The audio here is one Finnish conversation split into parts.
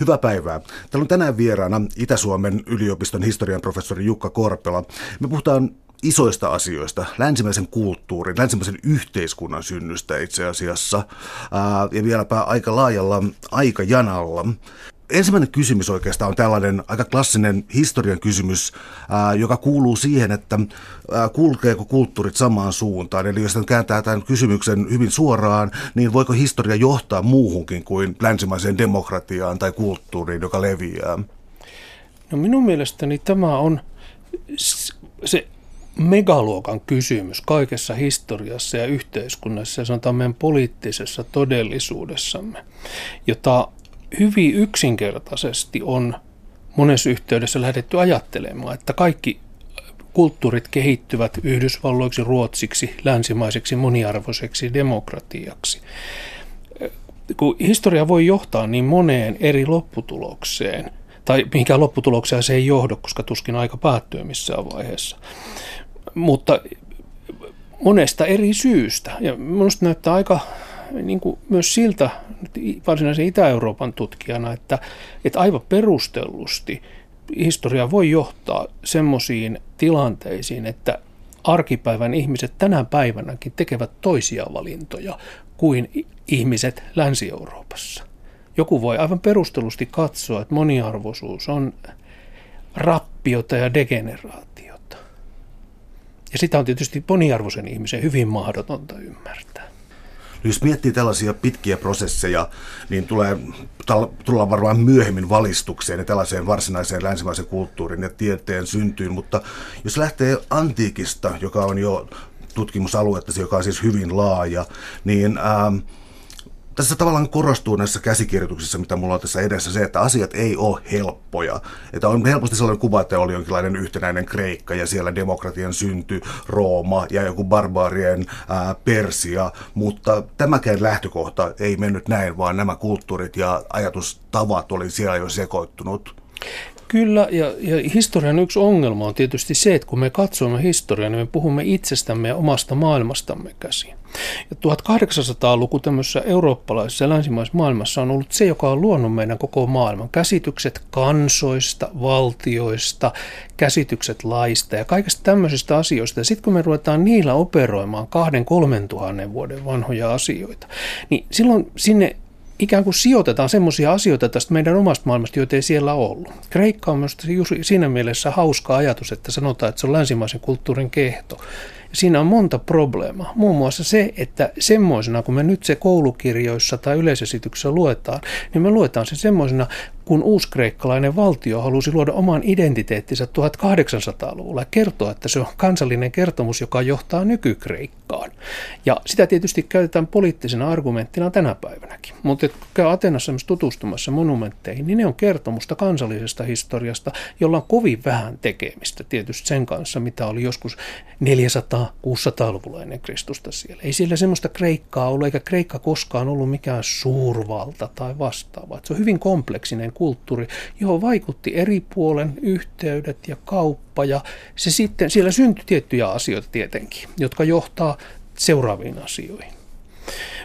Hyvää päivää. Täällä on tänään vieraana Itä-Suomen yliopiston historian professori Jukka Korpela. Me puhutaan isoista asioista, länsimäisen kulttuurin, länsimäisen yhteiskunnan synnystä itse asiassa, ja vieläpä aika laajalla aikajanalla ensimmäinen kysymys oikeastaan on tällainen aika klassinen historian kysymys, ää, joka kuuluu siihen, että ää, kulkeeko kulttuurit samaan suuntaan. Eli jos kääntää tämän kysymyksen hyvin suoraan, niin voiko historia johtaa muuhunkin kuin länsimaiseen demokratiaan tai kulttuuriin, joka leviää? No minun mielestäni tämä on se megaluokan kysymys kaikessa historiassa ja yhteiskunnassa ja sanotaan meidän poliittisessa todellisuudessamme, jota hyvin yksinkertaisesti on monessa yhteydessä lähdetty ajattelemaan, että kaikki kulttuurit kehittyvät Yhdysvalloiksi, Ruotsiksi, länsimaiseksi, moniarvoiseksi demokratiaksi. Kun historia voi johtaa niin moneen eri lopputulokseen, tai mihinkään lopputulokseen se ei johdu, koska tuskin aika päättyy missään vaiheessa. Mutta monesta eri syystä. Ja minusta näyttää aika niin kuin myös siltä varsinaisen Itä-Euroopan tutkijana, että, että aivan perustellusti historia voi johtaa semmoisiin tilanteisiin, että arkipäivän ihmiset tänä päivänäkin tekevät toisia valintoja kuin ihmiset Länsi-Euroopassa. Joku voi aivan perustellusti katsoa, että moniarvoisuus on rappiota ja degeneraatiota. Ja sitä on tietysti moniarvoisen ihmisen hyvin mahdotonta ymmärtää. Jos miettii tällaisia pitkiä prosesseja, niin tulee, tullaan varmaan myöhemmin valistukseen ja tällaiseen varsinaiseen länsimaisen kulttuurin ja tieteen syntyyn, mutta jos lähtee antiikista, joka on jo tutkimusaluetta, joka on siis hyvin laaja, niin ähm, tässä tavallaan korostuu näissä käsikirjoituksissa, mitä mulla on tässä edessä, se, että asiat ei ole helppoja. Että on helposti sellainen kuva, että oli jonkinlainen yhtenäinen Kreikka ja siellä demokratian synty, Rooma ja joku barbaarien ää, Persia, mutta tämäkään lähtökohta ei mennyt näin, vaan nämä kulttuurit ja ajatustavat oli siellä jo sekoittunut. Kyllä, ja, ja historian yksi ongelma on tietysti se, että kun me katsomme historiaa, niin me puhumme itsestämme ja omasta maailmastamme käsin. Ja 1800-luku tämmöisessä eurooppalaisessa ja länsimaisessa maailmassa on ollut se, joka on luonut meidän koko maailman. Käsitykset kansoista, valtioista, käsitykset laista ja kaikista tämmöisistä asioista. Ja sitten kun me ruvetaan niillä operoimaan kahden, kolmen tuhannen vuoden vanhoja asioita, niin silloin sinne ikään kuin sijoitetaan semmoisia asioita tästä meidän omasta maailmasta, joita ei siellä ollut. Kreikka on myös siinä mielessä hauska ajatus, että sanotaan, että se on länsimaisen kulttuurin kehto. Siinä on monta probleemaa. Muun muassa se, että semmoisena, kun me nyt se koulukirjoissa tai yleisesityksessä luetaan, niin me luetaan se semmoisena, kun uuskreikkalainen valtio halusi luoda oman identiteettinsä 1800-luvulla ja kertoa, että se on kansallinen kertomus, joka johtaa nykykreikkaan. Ja sitä tietysti käytetään poliittisena argumenttina tänä päivänäkin. Mutta käy Atenassa myös tutustumassa monumentteihin, niin ne on kertomusta kansallisesta historiasta, jolla on kovin vähän tekemistä tietysti sen kanssa, mitä oli joskus 400-600-luvulla ennen Kristusta siellä. Ei siellä semmoista Kreikkaa ollut, eikä Kreikka koskaan ollut mikään suurvalta tai vastaava. Se on hyvin kompleksinen kulttuuri, johon vaikutti eri puolen yhteydet ja kauppa ja se sitten, siellä syntyi tiettyjä asioita tietenkin, jotka johtaa seuraaviin asioihin.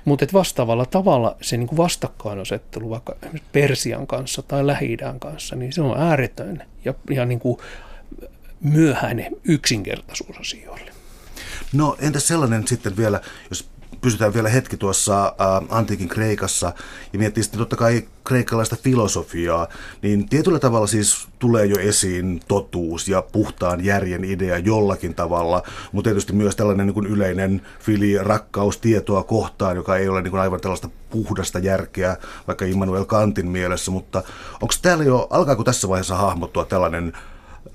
Mutta vastaavalla tavalla se niin vastakkainasettelu vaikka Persian kanssa tai lähi kanssa, niin se on ääretön ja, ja niin kuin myöhäinen yksinkertaisuus asioille. No entäs sellainen sitten vielä, jos pysytään vielä hetki tuossa ä, antiikin Kreikassa ja miettii sitten totta kai kreikkalaista filosofiaa, niin tietyllä tavalla siis tulee jo esiin totuus ja puhtaan järjen idea jollakin tavalla, mutta tietysti myös tällainen niin kuin yleinen fili, rakkaus tietoa kohtaan, joka ei ole niin kuin aivan tällaista puhdasta järkeä, vaikka Immanuel Kantin mielessä, mutta onko täällä jo, alkaako tässä vaiheessa hahmottua tällainen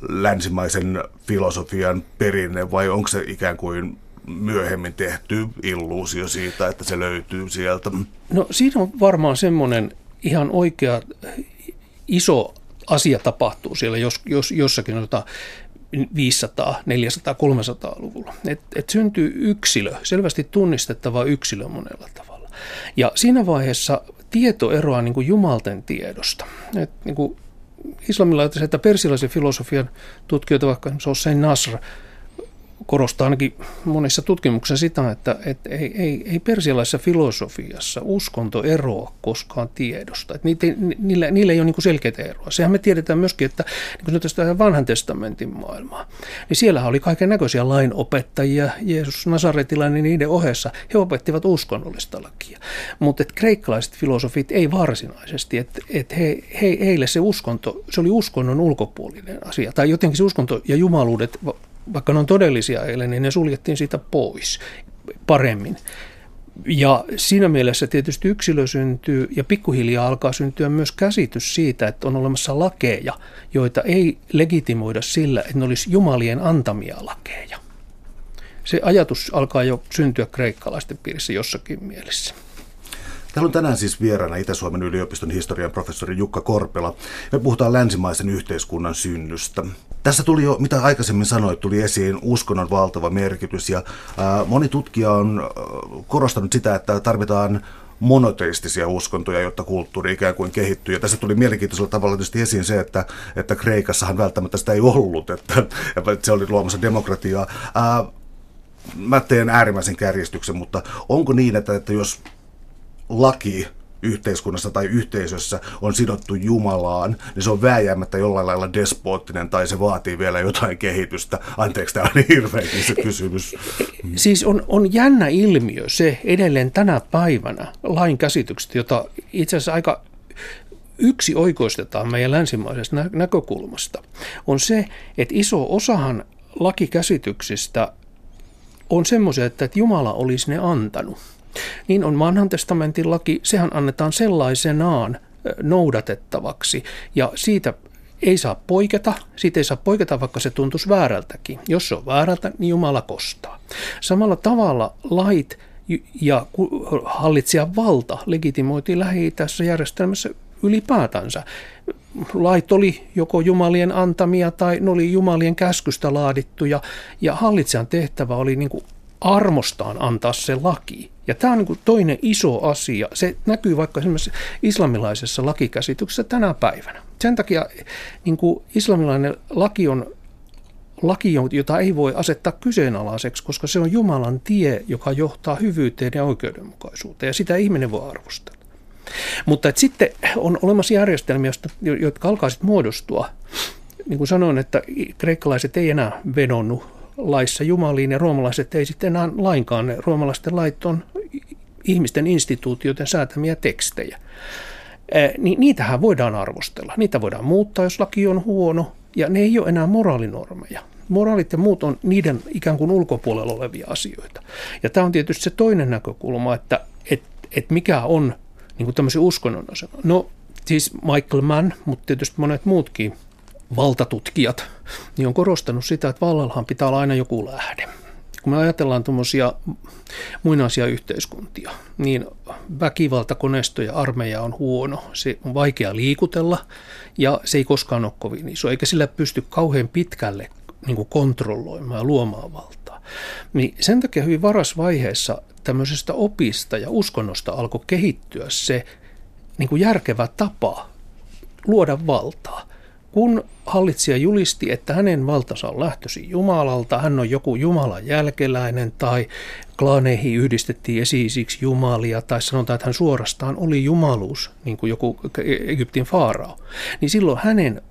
länsimaisen filosofian perinne vai onko se ikään kuin myöhemmin tehty illuusio siitä, että se löytyy sieltä? No siinä on varmaan semmoinen ihan oikea iso asia tapahtuu siellä jos, jos, jossakin otetaan 500, 400, 300-luvulla. Et, et syntyy yksilö, selvästi tunnistettava yksilö monella tavalla. Ja siinä vaiheessa tieto eroaa niin kuin jumalten tiedosta. Et niin kuin islamilaisen että persialaisen filosofian tutkijoita, vaikka Hossein Nasr, korostaa ainakin monissa tutkimuksissa sitä, että, että ei, ei, ei persialaisessa filosofiassa uskonto eroa koskaan tiedosta. Että niitä, niillä, niillä ei ole niin selkeitä eroa. Sehän me tiedetään myöskin, että niin kun tästä vanhan testamentin maailmaa, niin siellä oli kaiken näköisiä lainopettajia, Jeesus Nasaretilainen niiden ohessa, he opettivat uskonnollista lakia. Mutta kreikkalaiset filosofit ei varsinaisesti, että et he, he, heille se uskonto, se oli uskonnon ulkopuolinen asia, tai jotenkin se uskonto ja jumaluudet vaikka ne on todellisia eilen, niin ne suljettiin siitä pois paremmin. Ja siinä mielessä tietysti yksilö syntyy ja pikkuhiljaa alkaa syntyä myös käsitys siitä, että on olemassa lakeja, joita ei legitimoida sillä, että ne olisi jumalien antamia lakeja. Se ajatus alkaa jo syntyä kreikkalaisten piirissä jossakin mielessä. Täällä on tänään siis vieraana Itä-Suomen yliopiston historian professori Jukka Korpela. Me puhutaan länsimaisen yhteiskunnan synnystä. Tässä tuli jo, mitä aikaisemmin sanoit, tuli esiin uskonnon valtava merkitys ja moni tutkija on korostanut sitä, että tarvitaan monoteistisia uskontoja, jotta kulttuuri ikään kuin kehittyy. Ja tässä tuli mielenkiintoisella tavalla tietysti esiin se, että, että Kreikassahan välttämättä sitä ei ollut, että, että se oli luomassa demokratiaa. Ää, mä teen äärimmäisen kärjestyksen, mutta onko niin, että, että jos laki yhteiskunnassa tai yhteisössä on sidottu Jumalaan, niin se on vääjäämättä jollain lailla despoottinen tai se vaatii vielä jotain kehitystä. Anteeksi, tämä on hirveäkin se kysymys. Siis on, on jännä ilmiö se edelleen tänä päivänä lain käsitykset, jota itse asiassa aika yksi oikoistetaan meidän länsimaisesta näkökulmasta, on se, että iso osahan lakikäsityksistä on semmoisia, että Jumala olisi ne antanut – niin on vanhan testamentin laki, sehän annetaan sellaisenaan noudatettavaksi ja siitä ei saa poiketa, siitä ei saa poiketa, vaikka se tuntuisi väärältäkin. Jos se on väärältä, niin Jumala kostaa. Samalla tavalla lait ja hallitsijan valta legitimoitiin lähi tässä järjestelmässä ylipäätänsä. Lait oli joko jumalien antamia tai ne oli jumalien käskystä laadittuja ja hallitsijan tehtävä oli niin kuin armostaan antaa se laki. Ja tämä on niin toinen iso asia. Se näkyy vaikka esimerkiksi islamilaisessa lakikäsityksessä tänä päivänä. Sen takia niin kuin islamilainen laki on laki, jota ei voi asettaa kyseenalaiseksi, koska se on Jumalan tie, joka johtaa hyvyyteen ja oikeudenmukaisuuteen, ja sitä ihminen voi arvostella. Mutta että sitten on olemassa järjestelmiä, jotka alkaa sitten muodostua. Niin kuin sanoin, että kreikkalaiset ei enää vedonnut laissa jumaliin ja roomalaiset ei sitten enää lainkaan. Ne roomalaisten lait on ihmisten instituutioiden säätämiä tekstejä. Niin niitähän voidaan arvostella. Niitä voidaan muuttaa, jos laki on huono, ja ne ei ole enää moraalinormeja. Moraalit ja muut on niiden ikään kuin ulkopuolella olevia asioita. Ja tämä on tietysti se toinen näkökulma, että et, et mikä on niin kuin tämmöisen uskonnon asema. No siis Michael Mann, mutta tietysti monet muutkin valtatutkijat, niin on korostanut sitä, että vallallahan pitää olla aina joku lähde. Kun me ajatellaan tuommoisia muinaisia yhteiskuntia, niin väkivaltakoneisto ja armeija on huono. Se on vaikea liikutella ja se ei koskaan ole kovin iso, eikä sillä pysty kauhean pitkälle niin kuin kontrolloimaan ja luomaan valtaa. Niin sen takia hyvin varasvaiheessa tämmöisestä opista ja uskonnosta alkoi kehittyä se niin kuin järkevä tapa luoda valtaa kun hallitsija julisti, että hänen valtansa on lähtösi Jumalalta, hän on joku Jumalan jälkeläinen tai klaaneihin yhdistettiin esiisiksi jumalia tai sanotaan, että hän suorastaan oli jumaluus, niin kuin joku Egyptin faarao, niin silloin hänen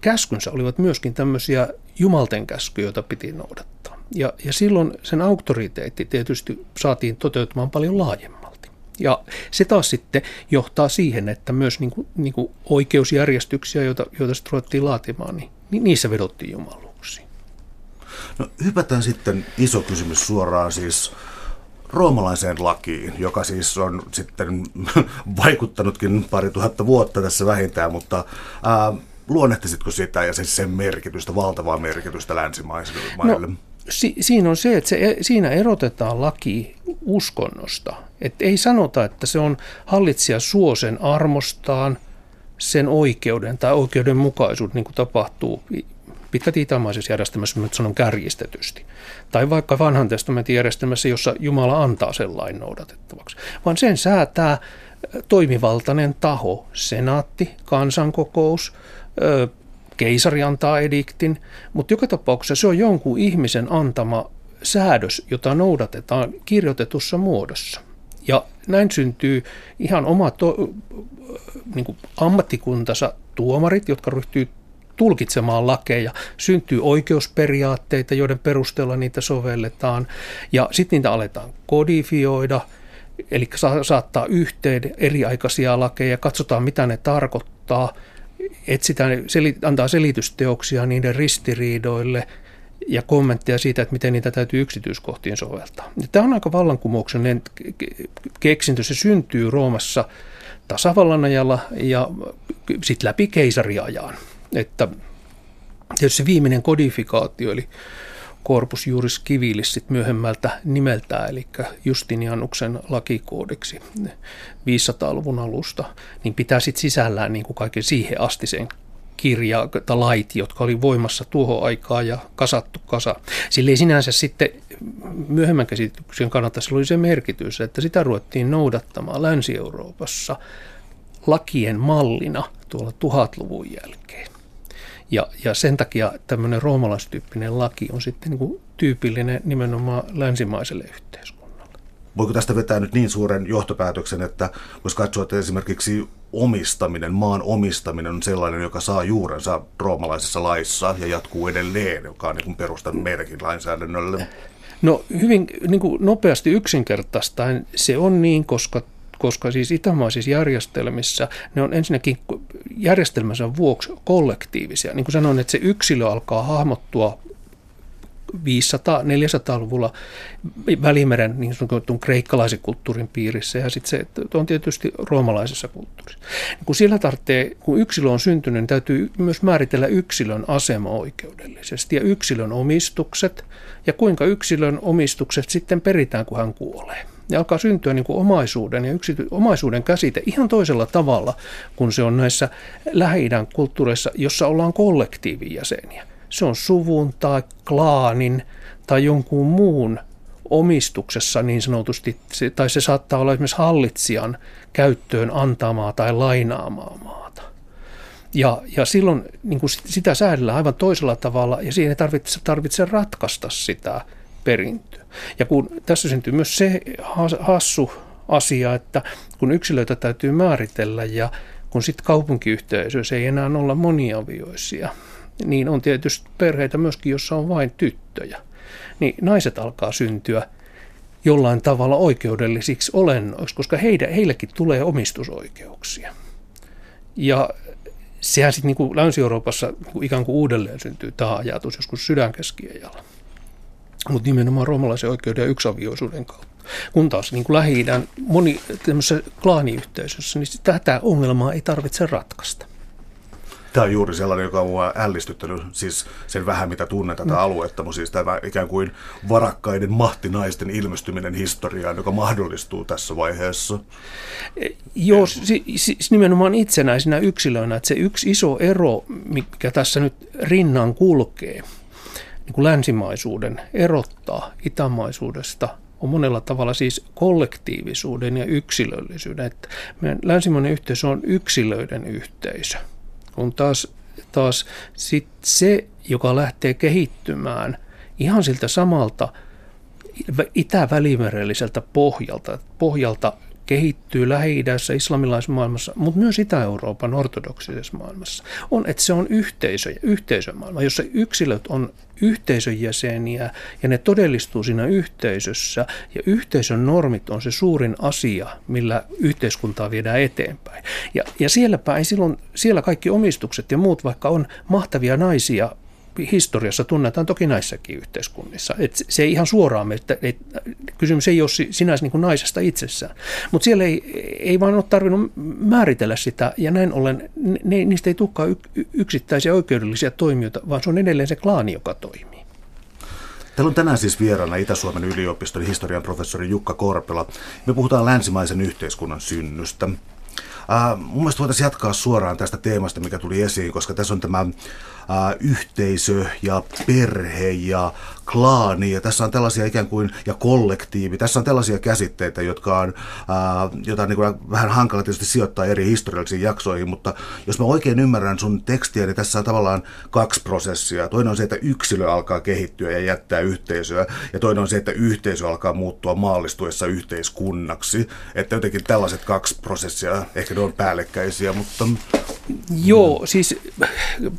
käskynsä olivat myöskin tämmöisiä jumalten käskyjä, joita piti noudattaa. Ja, ja silloin sen auktoriteetti tietysti saatiin toteutumaan paljon laajemmin. Ja se taas sitten johtaa siihen, että myös niin kuin, niin kuin oikeusjärjestyksiä, joita, joita sitten ruvettiin laatimaan, niin, niin niissä vedottiin jumaluuksiin. No hypätään sitten iso kysymys suoraan siis roomalaiseen lakiin, joka siis on sitten vaikuttanutkin pari tuhatta vuotta tässä vähintään, mutta ää, luonnehtisitko sitä ja siis sen merkitystä, valtavaa merkitystä länsimaisille maille? Si- siinä on se, että se, e, siinä erotetaan laki uskonnosta. Että ei sanota, että se on hallitsija suo sen armostaan, sen oikeuden tai oikeudenmukaisuuden, niin kuin tapahtuu pitkälti itämaisessa järjestelmässä, mutta sanon kärjistetysti. Tai vaikka vanhan testamentin järjestelmässä, jossa Jumala antaa sen lain noudatettavaksi. Vaan sen säätää toimivaltainen taho, senaatti, kansankokous, keisari antaa ediktin, mutta joka tapauksessa se on jonkun ihmisen antama säädös, jota noudatetaan kirjoitetussa muodossa. Ja näin syntyy ihan oma to, niin kuin ammattikuntansa tuomarit, jotka ryhtyy tulkitsemaan lakeja. Syntyy oikeusperiaatteita, joiden perusteella niitä sovelletaan. Ja sitten niitä aletaan kodifioida, eli saattaa yhteen eriaikaisia lakeja, katsotaan mitä ne tarkoittaa, etsitään, antaa selitysteoksia niiden ristiriidoille – ja kommentteja siitä, että miten niitä täytyy yksityiskohtiin soveltaa. Ja tämä on aika vallankumouksellinen keksintö. Se syntyy Roomassa tasavallan ajalla ja sitten läpi keisariajan. Että se viimeinen kodifikaatio, eli Corpus Juris Civilis sit myöhemmältä nimeltään, eli Justinianuksen lakikoodeksi 500-luvun alusta, niin pitää sitten sisällään niin kuin kaiken siihen asti sen kirja tai lait, jotka oli voimassa tuohon aikaan ja kasattu kasa. Sillä ei sinänsä sitten myöhemmän käsityksen kannalta sillä oli se merkitys, että sitä ruvettiin noudattamaan Länsi-Euroopassa lakien mallina tuolla tuhatluvun jälkeen. Ja, ja sen takia tämmöinen roomalaistyyppinen laki on sitten niin kuin tyypillinen nimenomaan länsimaiselle yhteiskunnalle. Voiko tästä vetää nyt niin suuren johtopäätöksen, että voisi katsoa, että esimerkiksi omistaminen, maan omistaminen on sellainen, joka saa juurensa roomalaisessa laissa ja jatkuu edelleen, joka on niin perustan meidänkin lainsäädännölle? No hyvin niin kuin nopeasti yksinkertaistaen se on niin, koska koska siis itämaisissa järjestelmissä ne on ensinnäkin järjestelmänsä vuoksi kollektiivisia. Niin kuin sanoin, että se yksilö alkaa hahmottua 500-400-luvulla Välimeren niin sanotun kreikkalaisen kulttuurin piirissä ja sitten se että on tietysti roomalaisessa kulttuurissa. Kun siellä tarvitsee, kun yksilö on syntynyt, niin täytyy myös määritellä yksilön asema oikeudellisesti ja yksilön omistukset ja kuinka yksilön omistukset sitten peritään, kun hän kuolee. Ja alkaa syntyä niin kuin omaisuuden ja yksity- omaisuuden käsite ihan toisella tavalla kuin se on näissä lähi kulttuureissa, jossa ollaan kollektiivin jäseniä se on suvun tai klaanin tai jonkun muun omistuksessa niin sanotusti, tai se saattaa olla esimerkiksi hallitsijan käyttöön antamaa tai lainaamaa maata. Ja, ja silloin niin kuin sitä säädellään aivan toisella tavalla, ja siihen ei tarvitse, tarvitse ratkaista sitä perintöä. Ja kun tässä syntyy myös se hassu asia, että kun yksilöitä täytyy määritellä, ja kun sitten kaupunkiyhteisöissä ei enää olla moniavioisia, niin on tietysti perheitä myöskin, jossa on vain tyttöjä. Niin naiset alkaa syntyä jollain tavalla oikeudellisiksi olennoiksi, koska heidän, heillekin tulee omistusoikeuksia. Ja sehän sitten niin Länsi-Euroopassa ikään kuin uudelleen syntyy tämä ajatus joskus sydänkeskiajalla. Mutta nimenomaan roomalaisen oikeuden ja yksavioisuuden kautta. Kun taas niin kuin Lähi-idän moni klaaniyhteisössä, niin tätä ongelmaa ei tarvitse ratkaista. Tämä on juuri sellainen, joka on mua ällistyttänyt, siis sen vähän mitä tunnen tätä mm. aluetta, mutta siis tämä ikään kuin varakkaiden mahtinaisten ilmestyminen historiaan, joka mahdollistuu tässä vaiheessa. E, joo, siis nimenomaan itsenäisinä yksilöinä, että se yksi iso ero, mikä tässä nyt rinnan kulkee, niin kuin länsimaisuuden erottaa itämaisuudesta, on monella tavalla siis kollektiivisuuden ja yksilöllisyyden. Että meidän länsimainen yhteisö on yksilöiden yhteisö kun taas, taas sit se, joka lähtee kehittymään ihan siltä samalta itävälimerelliseltä pohjalta, pohjalta kehittyy Lähi-idässä, islamilaismaailmassa, mutta myös Itä-Euroopan ortodoksisessa maailmassa, on, että se on yhteisö, yhteisömaailma, jossa yksilöt on yhteisön jäseniä ja ne todellistuu siinä yhteisössä ja yhteisön normit on se suurin asia, millä yhteiskuntaa viedään eteenpäin. Ja, ja sielläpä ei silloin, siellä kaikki omistukset ja muut, vaikka on mahtavia naisia historiassa tunnetaan toki näissäkin yhteiskunnissa. Et se ei ihan suoraan, että et, kysymys ei ole sinänsä niin naisesta itsessään. Mutta siellä ei, ei vaan ole tarvinnut määritellä sitä, ja näin ollen ne, niistä ei tulekaan yksittäisiä oikeudellisia toimijoita, vaan se on edelleen se klaani, joka toimii. Täällä on tänään siis vieraana Itä-Suomen yliopiston historian professori Jukka Korpela. Me puhutaan länsimaisen yhteiskunnan synnystä. Äh, mun mielestä voitaisiin jatkaa suoraan tästä teemasta, mikä tuli esiin, koska tässä on tämä yhteisö ja perhe ja klaani ja tässä on tällaisia ikään kuin, ja kollektiivi, tässä on tällaisia käsitteitä, jotka on, ää, jota niin kuin vähän hankala tietysti sijoittaa eri historiallisiin jaksoihin, mutta jos mä oikein ymmärrän sun tekstiä, niin tässä on tavallaan kaksi prosessia. Toinen on se, että yksilö alkaa kehittyä ja jättää yhteisöä, ja toinen on se, että yhteisö alkaa muuttua maallistuessa yhteiskunnaksi. Että jotenkin tällaiset kaksi prosessia, ehkä ne on päällekkäisiä, mutta... Joo, siis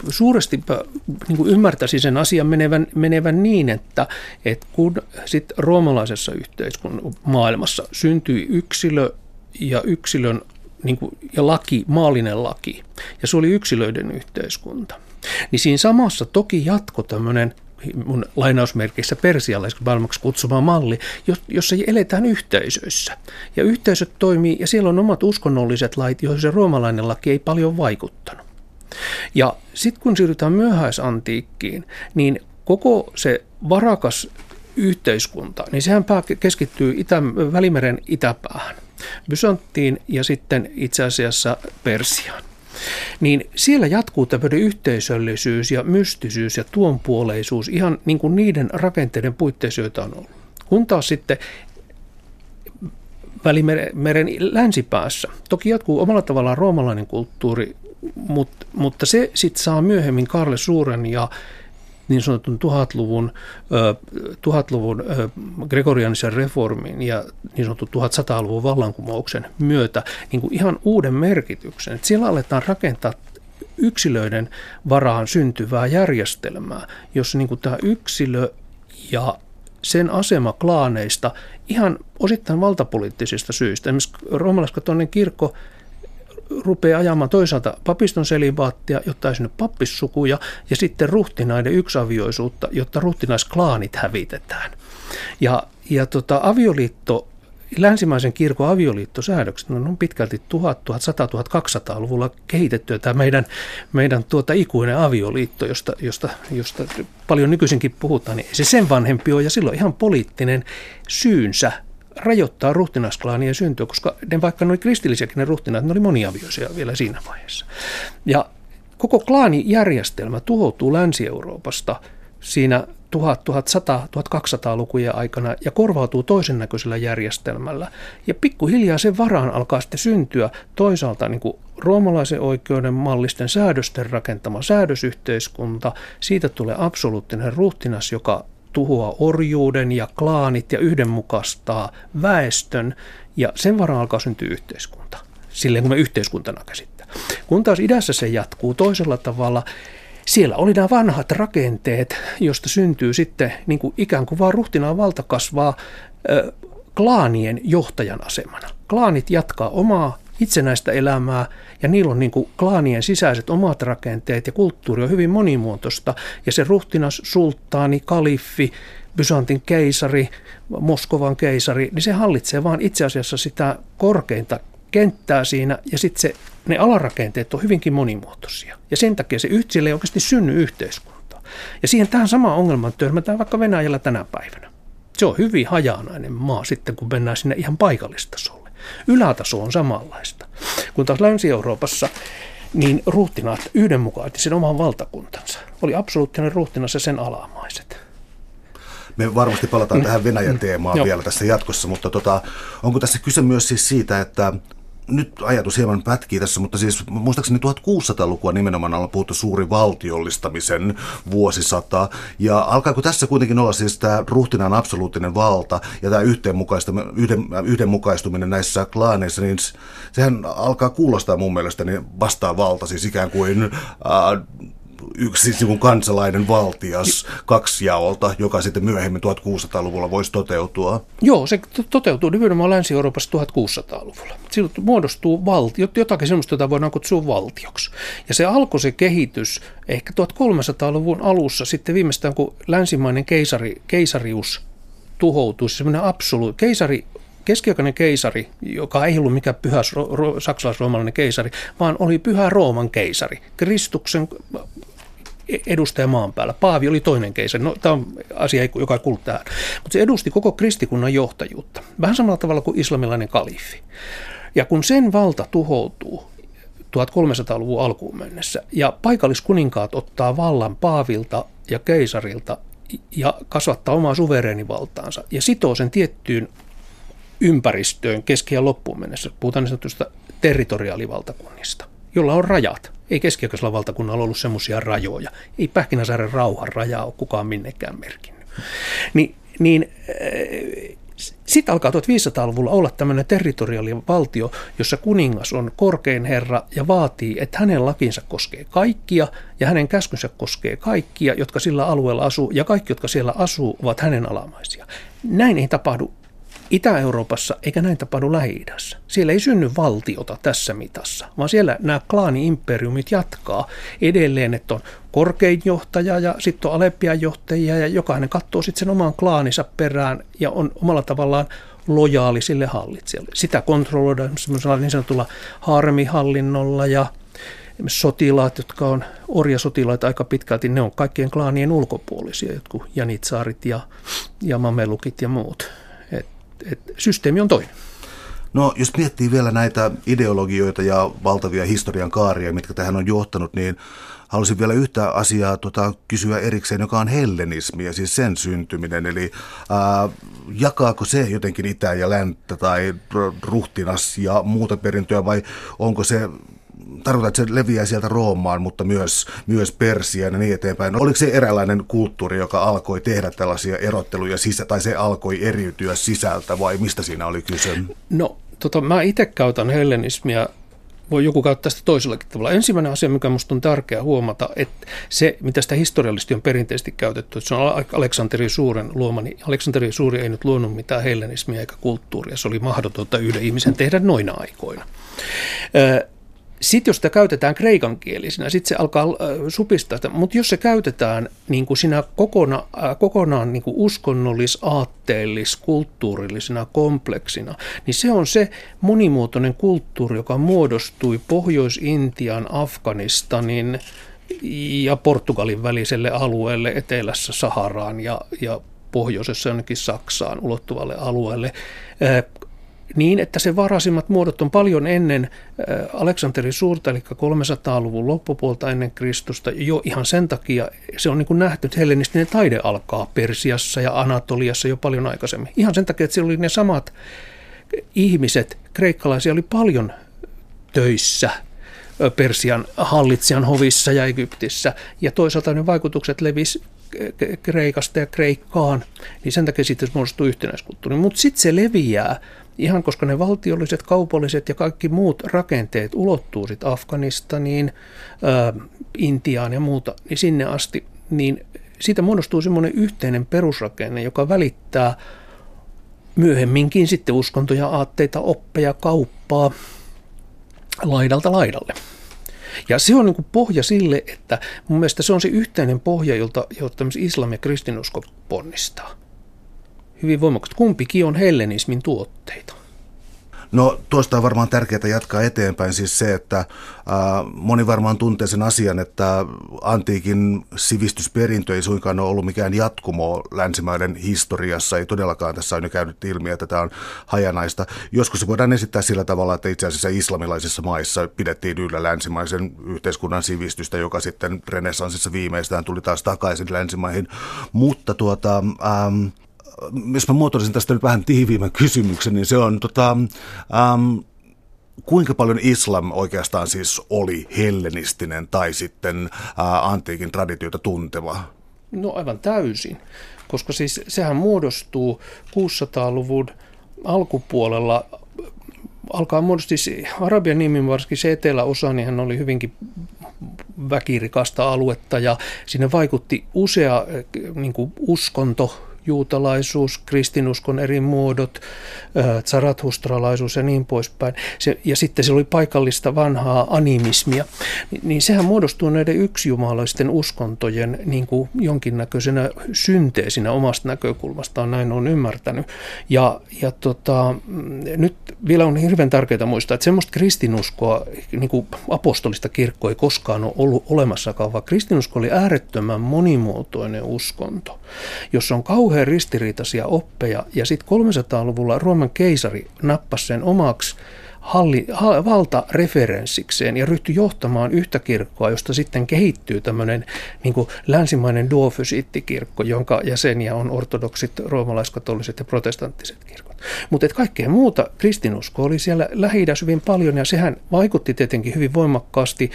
suuresti niin ymmärtäisin sen asian menevän, menevän niin, että, että kun sitten roomalaisessa yhteiskunnan maailmassa syntyi yksilö ja yksilön niin kuin, ja laki, maallinen laki, ja se oli yksilöiden yhteiskunta, niin siinä samassa toki jatko tämmöinen mun lainausmerkeissä persialaiseksi maailmaksi kutsuma malli, jossa eletään yhteisöissä. Ja yhteisöt toimii, ja siellä on omat uskonnolliset lait, joihin se roomalainen laki ei paljon vaikuttanut. Ja sitten kun siirrytään myöhäisantiikkiin, niin koko se varakas yhteiskunta, niin sehän keskittyy Itä, Välimeren itäpäähän, Bysanttiin ja sitten itse asiassa Persiaan. Niin siellä jatkuu tämmöinen yhteisöllisyys ja mystisyys ja tuonpuoleisuus ihan niin kuin niiden rakenteiden puitteissa, joita on ollut. Kun taas sitten Välimeren länsipäässä. Toki jatkuu omalla tavallaan roomalainen kulttuuri, mutta, mutta se sitten saa myöhemmin Karle Suuren ja niin sanotun tuhatluvun, tuhatluvun gregorianisen reformin ja niin sanotun 1100-luvun vallankumouksen myötä niin kuin ihan uuden merkityksen. Että siellä aletaan rakentaa yksilöiden varaan syntyvää järjestelmää, jossa niin kuin tämä yksilö ja sen asema klaaneista ihan osittain valtapoliittisista syistä. Esimerkiksi roomalaiskatolinen kirkko rupeaa ajamaan toisaalta papiston selibaattia, jotta ei synny pappissukuja, ja sitten ruhtinaiden yksavioisuutta, jotta ruhtinaisklaanit hävitetään. Ja, ja tota, avioliitto länsimaisen kirkon avioliittosäädökset no, on pitkälti 1000, 1100, 1200-luvulla kehitetty. Tämä meidän, meidän tuota ikuinen avioliitto, josta, josta, josta paljon nykyisinkin puhutaan, niin se sen vanhempi on ja silloin ihan poliittinen syynsä rajoittaa ruhtinasklaanien syntyä, koska ne, vaikka ne kristillisiäkin ne ruhtinaat, ne oli moniavioisia vielä siinä vaiheessa. Ja koko klaanijärjestelmä tuhoutuu Länsi-Euroopasta siinä 1100-1200-lukujen aikana ja korvautuu toisen näköisellä järjestelmällä. Ja pikkuhiljaa sen varaan alkaa sitten syntyä toisaalta niin kuin roomalaisen oikeuden mallisten säädösten rakentama säädösyhteiskunta. Siitä tulee absoluuttinen ruhtinas, joka tuhoaa orjuuden ja klaanit ja yhdenmukaistaa väestön ja sen varaan alkaa syntyä yhteiskunta. Silleen kun me yhteiskuntana käsittää. Kun taas idässä se jatkuu toisella tavalla, siellä oli nämä vanhat rakenteet, josta syntyy sitten niin kuin ikään kuin vaan ruhtinaan valta kasvaa ö, klaanien johtajan asemana. Klaanit jatkaa omaa itsenäistä elämää ja niillä on niin kuin klaanien sisäiset omat rakenteet ja kulttuuri on hyvin monimuotoista. Ja se ruhtinas, sulttaani, kaliffi, Byzantin keisari, Moskovan keisari, niin se hallitsee vaan itse asiassa sitä korkeinta kenttää siinä ja sitten ne alarakenteet on hyvinkin monimuotoisia. Ja sen takia se sille ei oikeasti synny yhteiskuntaa. Ja siihen tähän samaan ongelmaan törmätään vaikka Venäjällä tänä päivänä. Se on hyvin hajanainen maa sitten, kun mennään sinne ihan paikallistasolle. Ylätaso on samanlaista. Kun taas Länsi-Euroopassa niin ruhtinaat yhdenmukaisesti sen oman valtakuntansa. Oli absoluuttinen ruhtinas ja sen alamaiset. Me varmasti palataan tähän Venäjän teemaan mm. vielä tässä jatkossa, mutta tota, onko tässä kyse myös siis siitä, että nyt ajatus hieman pätkii tässä, mutta siis muistaakseni 1600-lukua nimenomaan on puhuttu suuri valtiollistamisen vuosisata. Ja alkaako tässä kuitenkin olla siis tämä ruhtinaan absoluuttinen valta ja tämä yhteenmukaistuminen, yhden, yhdenmukaistuminen näissä klaaneissa, niin sehän alkaa kuulostaa mun mielestäni vastaavalta, siis ikään kuin äh, yksi siis kansalainen valtias kaksijaolta, joka sitten myöhemmin 1600-luvulla voisi toteutua? Joo, se toteutuu nimenomaan Länsi-Euroopassa 1600-luvulla. Silloin muodostuu valtio, jotakin sellaista, jota voidaan kutsua valtioksi. Ja se alkoi se kehitys ehkä 1300-luvun alussa, sitten viimeistään kun länsimainen keisari, keisarius tuhoutui, semmoinen absoluut, keisari keskiaikainen keisari, joka ei ollut mikään pyhä saksalais-roomalainen keisari, vaan oli pyhä Rooman keisari. Kristuksen edustaja maan päällä. Paavi oli toinen keisari. No, tämä on asia, joka ei kuulu tähän. Mutta se edusti koko kristikunnan johtajuutta. Vähän samalla tavalla kuin islamilainen kalifi. Ja kun sen valta tuhoutuu 1300-luvun alkuun mennessä ja paikalliskuninkaat ottaa vallan paavilta ja keisarilta ja kasvattaa omaa suvereenivaltaansa ja sitoo sen tiettyyn ympäristöön keski- ja loppuun mennessä. Puhutaan niin sanotusta territoriaalivaltakunnista, jolla on rajat. Ei keskiaikaisella valtakunnalla ollut semmoisia rajoja. Ei Pähkinäsaaren rauhan rajaa ole kukaan minnekään merkinnyt. Ni, niin äh, sitten alkaa 1500-luvulla olla tämmöinen territoriaalinen valtio, jossa kuningas on korkein herra ja vaatii, että hänen lakinsa koskee kaikkia ja hänen käskynsä koskee kaikkia, jotka sillä alueella asuu ja kaikki, jotka siellä asuu, ovat hänen alamaisia. Näin ei tapahdu Itä-Euroopassa eikä näin tapahdu lähi Siellä ei synny valtiota tässä mitassa, vaan siellä nämä klaani-imperiumit jatkaa edelleen, että on korkein johtaja ja sitten on alempia johtajia ja jokainen katsoo sitten sen oman klaaninsa perään ja on omalla tavallaan lojaali sille hallitsijalle. Sitä kontrolloidaan semmoisella niin sanotulla harmihallinnolla ja sotilaat, jotka on orjasotilaita aika pitkälti, ne on kaikkien klaanien ulkopuolisia, jotkut janitsaarit ja, ja mamelukit ja muut että systeemi on toinen. No jos miettii vielä näitä ideologioita ja valtavia historian kaaria, mitkä tähän on johtanut, niin haluaisin vielä yhtä asiaa tota, kysyä erikseen, joka on hellenismi ja siis sen syntyminen. Eli ää, jakaako se jotenkin itä ja länttä tai ruhtinas ja muuta perintöä vai onko se tarkoittaa, että se leviää sieltä Roomaan, mutta myös, myös Persiaan ja niin eteenpäin. Oliko se eräänlainen kulttuuri, joka alkoi tehdä tällaisia erotteluja sisä, tai se alkoi eriytyä sisältä, vai mistä siinä oli kyse? No, tota, mä itse käytän hellenismia voi joku käyttää sitä toisellakin tavalla. Ensimmäinen asia, mikä minusta on tärkeää huomata, että se, mitä sitä historiallisesti on perinteisesti käytetty, että se on Aleksanteri Suuren luoma, niin Aleksanteri Suuri ei nyt luonut mitään hellenismiä eikä kulttuuria. Se oli mahdotonta yhden ihmisen tehdä noina aikoina. Sitten jos sitä käytetään kreikankielisenä, sitten se alkaa äh, supistaa sitä. Mutta jos se käytetään niin kuin sinä kokona, äh, kokonaan niin kuin uskonnollis, aatteellis, kulttuurillisena kompleksina, niin se on se monimuotoinen kulttuuri, joka muodostui Pohjois-Intian, Afganistanin ja Portugalin väliselle alueelle, etelässä Saharaan ja, ja pohjoisessa jonnekin Saksaan ulottuvalle alueelle äh, niin, että se varasimmat muodot on paljon ennen äh, Aleksanteri Suurta, eli 300-luvun loppupuolta ennen Kristusta, jo ihan sen takia se on niin kuin nähty, että hellenistinen taide alkaa Persiassa ja Anatoliassa jo paljon aikaisemmin. Ihan sen takia, että siellä oli ne samat ihmiset, kreikkalaisia oli paljon töissä Persian hallitsijan hovissa ja Egyptissä, ja toisaalta ne vaikutukset levisi Kreikasta ja Kreikkaan, niin sen takia sitten muodostuu yhtenäiskulttuuri. Mutta sitten se leviää ihan koska ne valtiolliset, kaupalliset ja kaikki muut rakenteet ulottuu sitten Afganistaniin, ää, Intiaan ja muuta, niin sinne asti, niin siitä muodostuu semmoinen yhteinen perusrakenne, joka välittää myöhemminkin sitten uskontoja, aatteita, oppeja, kauppaa laidalta laidalle. Ja se on niin pohja sille, että mun mielestä se on se yhteinen pohja, jolta, jolta islam ja kristinusko ponnistaa hyvin voimakkaasti. Kumpikin on hellenismin tuotteita. No tuosta on varmaan tärkeää jatkaa eteenpäin siis se, että ää, moni varmaan tuntee sen asian, että antiikin sivistysperintö ei suinkaan ole ollut mikään jatkumo länsimaiden historiassa. Ei todellakaan tässä on jo käynyt ilmi, että tämä on hajanaista. Joskus se voidaan esittää sillä tavalla, että itse asiassa islamilaisissa maissa pidettiin yllä länsimaisen yhteiskunnan sivistystä, joka sitten renessanssissa viimeistään tuli taas takaisin länsimaihin. Mutta tuota... Ähm, jos mä muotoilisin tästä nyt vähän tiiviimmän kysymyksen, niin se on tota, ähm, kuinka paljon islam oikeastaan siis oli hellenistinen tai sitten äh, antiikin traditioita tunteva? No aivan täysin, koska siis sehän muodostuu 600-luvun alkupuolella alkaa muodostua Arabian nimin varsinkin se eteläosa, niin hän oli hyvinkin väkirikasta aluetta ja sinne vaikutti usea niin kuin uskonto, juutalaisuus, kristinuskon eri muodot, zarathustralaisuus ja niin poispäin. Se, ja sitten se oli paikallista vanhaa animismia. Ni, niin sehän muodostuu näiden yksijumalaisten uskontojen niin kuin jonkinnäköisenä synteesinä omasta näkökulmastaan, näin on ymmärtänyt. Ja, ja tota, nyt vielä on hirveän tärkeää muistaa, että semmoista kristinuskoa, niin kuin apostolista kirkkoa ei koskaan ole ollut olemassakaan, vaan kristinusko oli äärettömän monimuotoinen uskonto, jossa on kauhean kauhean ristiriitaisia oppeja. Ja sitten 300-luvulla Rooman keisari nappasi sen omaksi halli, ha, valtareferenssikseen ja ryhtyi johtamaan yhtä kirkkoa, josta sitten kehittyy tämmöinen niin länsimainen duofysittikirkko, jonka jäseniä on ortodoksit, roomalaiskatoliset ja protestanttiset kirkot. Mutta kaikkea muuta kristinusko oli siellä lähi hyvin paljon ja sehän vaikutti tietenkin hyvin voimakkaasti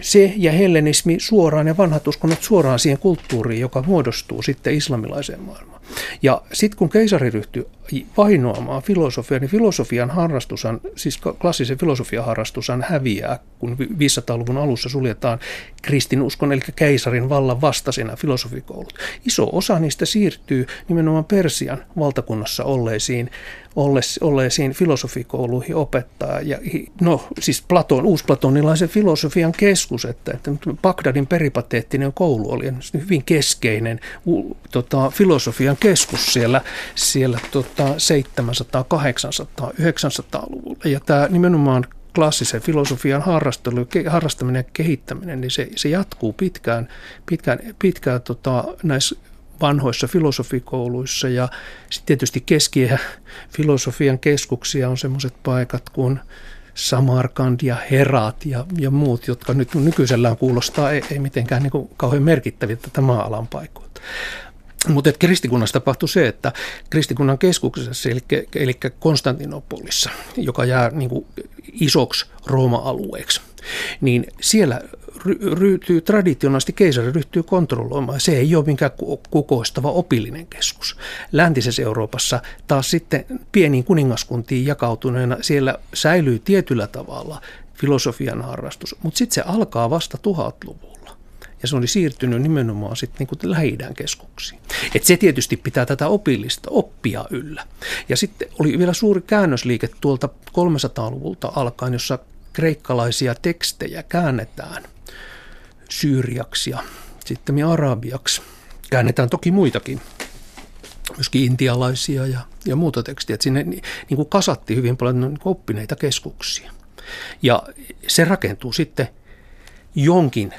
se ja hellenismi suoraan ja vanhat uskonnot suoraan siihen kulttuuriin, joka muodostuu sitten islamilaiseen maailmaan. Ja sitten kun keisari ryhtyi vainoamaan filosofiaa, niin filosofian harrastushan, siis klassisen filosofian harrastushan häviää, kun 500-luvun alussa suljetaan kristinuskon, eli keisarin vallan vastaisena filosofikoulut. Iso osa niistä siirtyy nimenomaan Persian valtakunnassa olleisiin, olleisiin filosofikouluihin opettaa. Ja, no siis Platon, uusplatonilaisen filosofian keskus, että, että Bagdadin peripateettinen koulu oli hyvin keskeinen tota, filosofian keskus siellä, siellä tota, 700, 800, 900-luvulla. Ja tämä nimenomaan klassisen filosofian harrastelu, harrastaminen ja kehittäminen, niin se, se jatkuu pitkään, pitkään, pitkään tota, näissä vanhoissa filosofikouluissa ja sitten tietysti keskiä filosofian keskuksia on semmoiset paikat kuin Samarkand ja Herat ja, ja muut, jotka nyt nykyisellään kuulostaa ei, ei mitenkään niin kuin kauhean merkittäviltä tämän alan paikoilta. Mutta kristikunnassa tapahtui se, että kristikunnan keskuksessa, eli, eli Konstantinopolissa, joka jää niin kuin isoksi Rooma-alueeksi, niin siellä ryhtyy traditionaalisesti keisari ryhtyy kontrolloimaan. Se ei ole minkään kukoistava opillinen keskus. Läntisessä Euroopassa taas sitten pieniin kuningaskuntiin jakautuneena siellä säilyy tietyllä tavalla filosofian harrastus, mutta sitten se alkaa vasta tuhatluvulla ja se oli siirtynyt nimenomaan sitten niin lähi keskuksiin. Et se tietysti pitää tätä opillista oppia yllä. Ja sitten oli vielä suuri käännösliike tuolta 300-luvulta alkaen, jossa kreikkalaisia tekstejä käännetään syyriaksi ja sitten arabiaksi. Käännetään toki muitakin, myöskin intialaisia ja, ja muuta tekstiä. Et sinne niin kuin kasatti hyvin paljon niin oppineita keskuksia. Ja se rakentuu sitten jonkin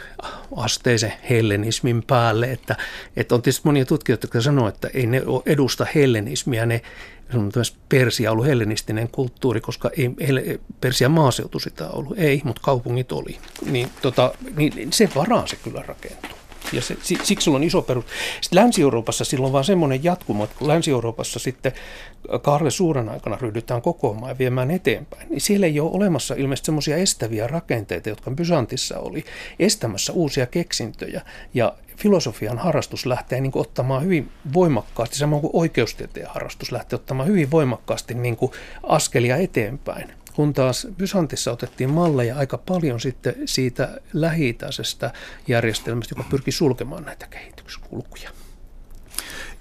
asteisen hellenismin päälle. Että, että on tietysti monia tutkijoita, jotka sanoo, että ei ne edusta hellenismiä, ne Persia ollut hellenistinen kulttuuri, koska ei Persian maaseutu sitä ollut. Ei, mutta kaupungit oli. Niin, tota, niin se varaan se kyllä rakentuu. Ja se, siksi sulla on iso perus. Sitten Länsi-Euroopassa silloin vaan semmoinen jatkumo, että kun Länsi-Euroopassa sitten Karle Suuren aikana ryhdytään kokoamaan ja viemään eteenpäin, niin siellä ei ole olemassa ilmeisesti semmoisia estäviä rakenteita, jotka Bysantissa oli, estämässä uusia keksintöjä. Ja filosofian harrastus lähtee niin kuin ottamaan hyvin voimakkaasti, samoin kuin oikeustieteen harrastus lähtee ottamaan hyvin voimakkaasti niin kuin askelia eteenpäin kun taas Bysantissa otettiin malleja aika paljon sitten siitä lähi järjestelmästä, joka pyrki sulkemaan näitä kehityskulkuja.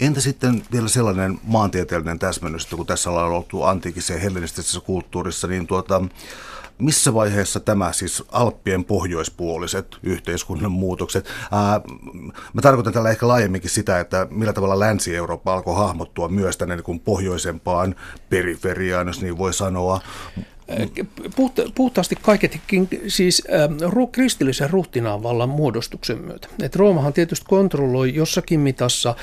Entä sitten vielä sellainen maantieteellinen täsmennys, että kun tässä ollaan oltu antiikissa ja hellenistisessä kulttuurissa, niin tuota, missä vaiheessa tämä siis Alppien pohjoispuoliset yhteiskunnan muutokset, ää, mä tarkoitan tällä ehkä laajemminkin sitä, että millä tavalla Länsi-Eurooppa alkoi hahmottua myös tänne niin kuin pohjoisempaan periferiaan, jos niin voi sanoa. Puhta, puhtaasti kaiketikin siis äh, kristillisen ruhtinaan vallan muodostuksen myötä. Et Roomahan tietysti kontrolloi jossakin mitassa äh,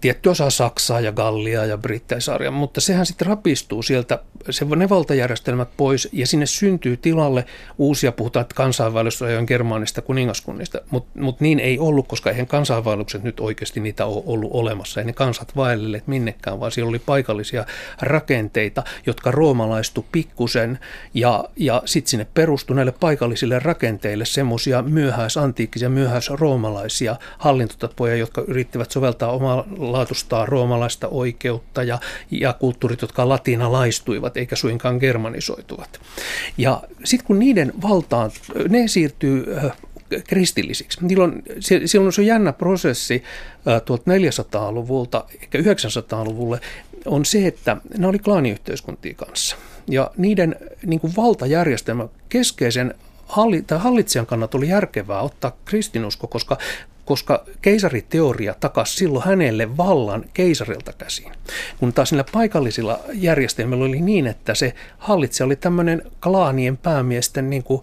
tietty osa Saksaa ja Gallia ja Britteisarja, mutta sehän sitten rapistuu sieltä se, ne valtajärjestelmät pois ja sinne syntyy tilalle uusia, puhutaan kansainvälisrajojen germaanista kuningaskunnista, mutta mut niin ei ollut, koska eihän kansainvälukset nyt oikeasti niitä ole ollut olemassa. Ei ne kansat vaellelleet minnekään, vaan siellä oli paikallisia rakenteita, jotka roomalaistu pikkusen ja, ja sitten sinne perustui näille paikallisille rakenteille semmoisia myöhäisantiikkisia, myöhäisroomalaisia hallintotapoja, jotka yrittivät soveltaa omaa laatustaan roomalaista oikeutta ja, ja kulttuurit, jotka latinalaistuivat eikä suinkaan germanisoituvat. Ja sitten kun niiden valtaan, ne siirtyy kristillisiksi. Silloin, silloin se on jännä prosessi 1400-luvulta ehkä 900-luvulle on se, että ne oli klaaniyhteiskuntia kanssa. Ja niiden niin kuin valtajärjestelmä keskeisen hallitsijan kannalta oli järkevää ottaa kristinusko, koska koska keisariteoria takasi silloin hänelle vallan keisarilta käsin. Kun taas niillä paikallisilla järjestelmillä oli niin, että se hallitsija oli tämmöinen klaanien päämiesten niin kuin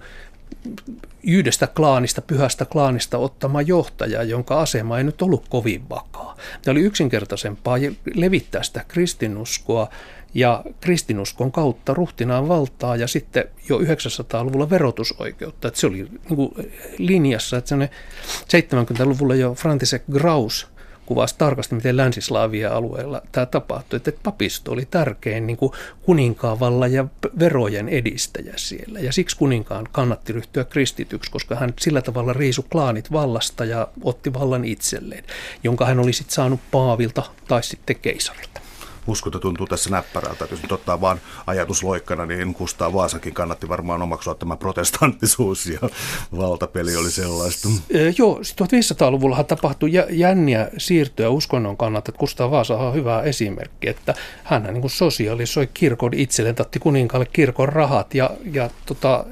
yhdestä klaanista, pyhästä klaanista ottama johtaja, jonka asema ei nyt ollut kovin vakaa. Tämä oli yksinkertaisempaa levittää sitä kristinuskoa ja kristinuskon kautta ruhtinaan valtaa ja sitten jo 900-luvulla verotusoikeutta. Että se oli niin kuin linjassa, että 70-luvulla jo František Graus kuvasi tarkasti, miten länsislaavia alueella tämä tapahtui. Että papisto oli tärkein niin kuninkaan vallan ja verojen edistäjä siellä. Ja siksi kuninkaan kannatti ryhtyä kristityksi, koska hän sillä tavalla riisu klaanit vallasta ja otti vallan itselleen, jonka hän oli sitten saanut Paavilta tai sitten keisarilta uskonto tuntuu tässä näppärältä. Jos nyt ottaa vaan ajatusloikkana, niin Kustaa Vaasakin kannatti varmaan omaksua tämä protestanttisuus ja valtapeli oli sellaista. Joo, 1500-luvullahan tapahtui jänniä siirtyä uskonnon kannalta. Että Kustaa Vaasa on hyvä esimerkki, että hän niin sosiaalisoi kirkon itselleen, tatti kuninkaalle kirkon rahat ja, ja tota,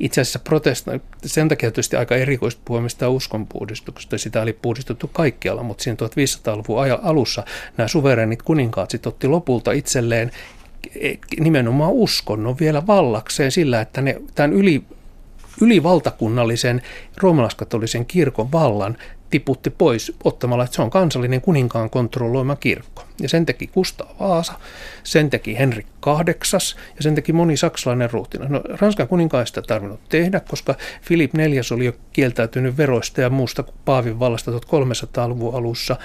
itse asiassa protesta, sen takia tietysti aika erikoista puhua mistään uskonpuhdistuksesta. Sitä oli puhdistettu kaikkialla, mutta siinä 1500-luvun alussa nämä suverenit kuninkaat sitten otti lopulta itselleen e, nimenomaan uskonnon vielä vallakseen sillä, että ne tämän yli, ylivaltakunnallisen roomalaiskatolisen kirkon vallan tiputti pois ottamalla, että se on kansallinen kuninkaan kontrolloima kirkko. Ja sen teki Kustaa Vaasa, sen teki Henrik VIII ja sen teki moni saksalainen ruhtina. No, Ranskan kuninkaista tarvinnut tehdä, koska Filip IV oli jo kieltäytynyt veroista ja muusta kuin Paavin vallasta 1300-luvun alussa.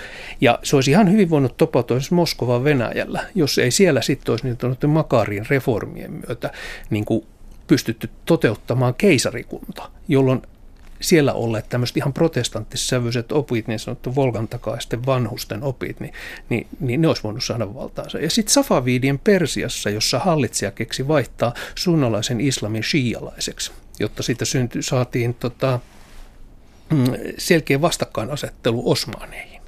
Ja se olisi ihan hyvin voinut topautua esimerkiksi Moskovan Venäjällä, jos ei siellä sitten olisi niin Makarin reformien myötä niin kuin pystytty toteuttamaan keisarikunta, jolloin siellä olleet tämmöiset ihan protestanttissävyiset opit, niin sanottu Volgan takaisten vanhusten opit, niin, niin, niin ne olisi voinut saada valtaansa. Ja sitten Safaviidien Persiassa, jossa hallitsija keksi vaihtaa sunnalaisen islamin shialaiseksi, jotta siitä syntyi, saatiin tota, mm, selkeä vastakkainasettelu osmaaneihin.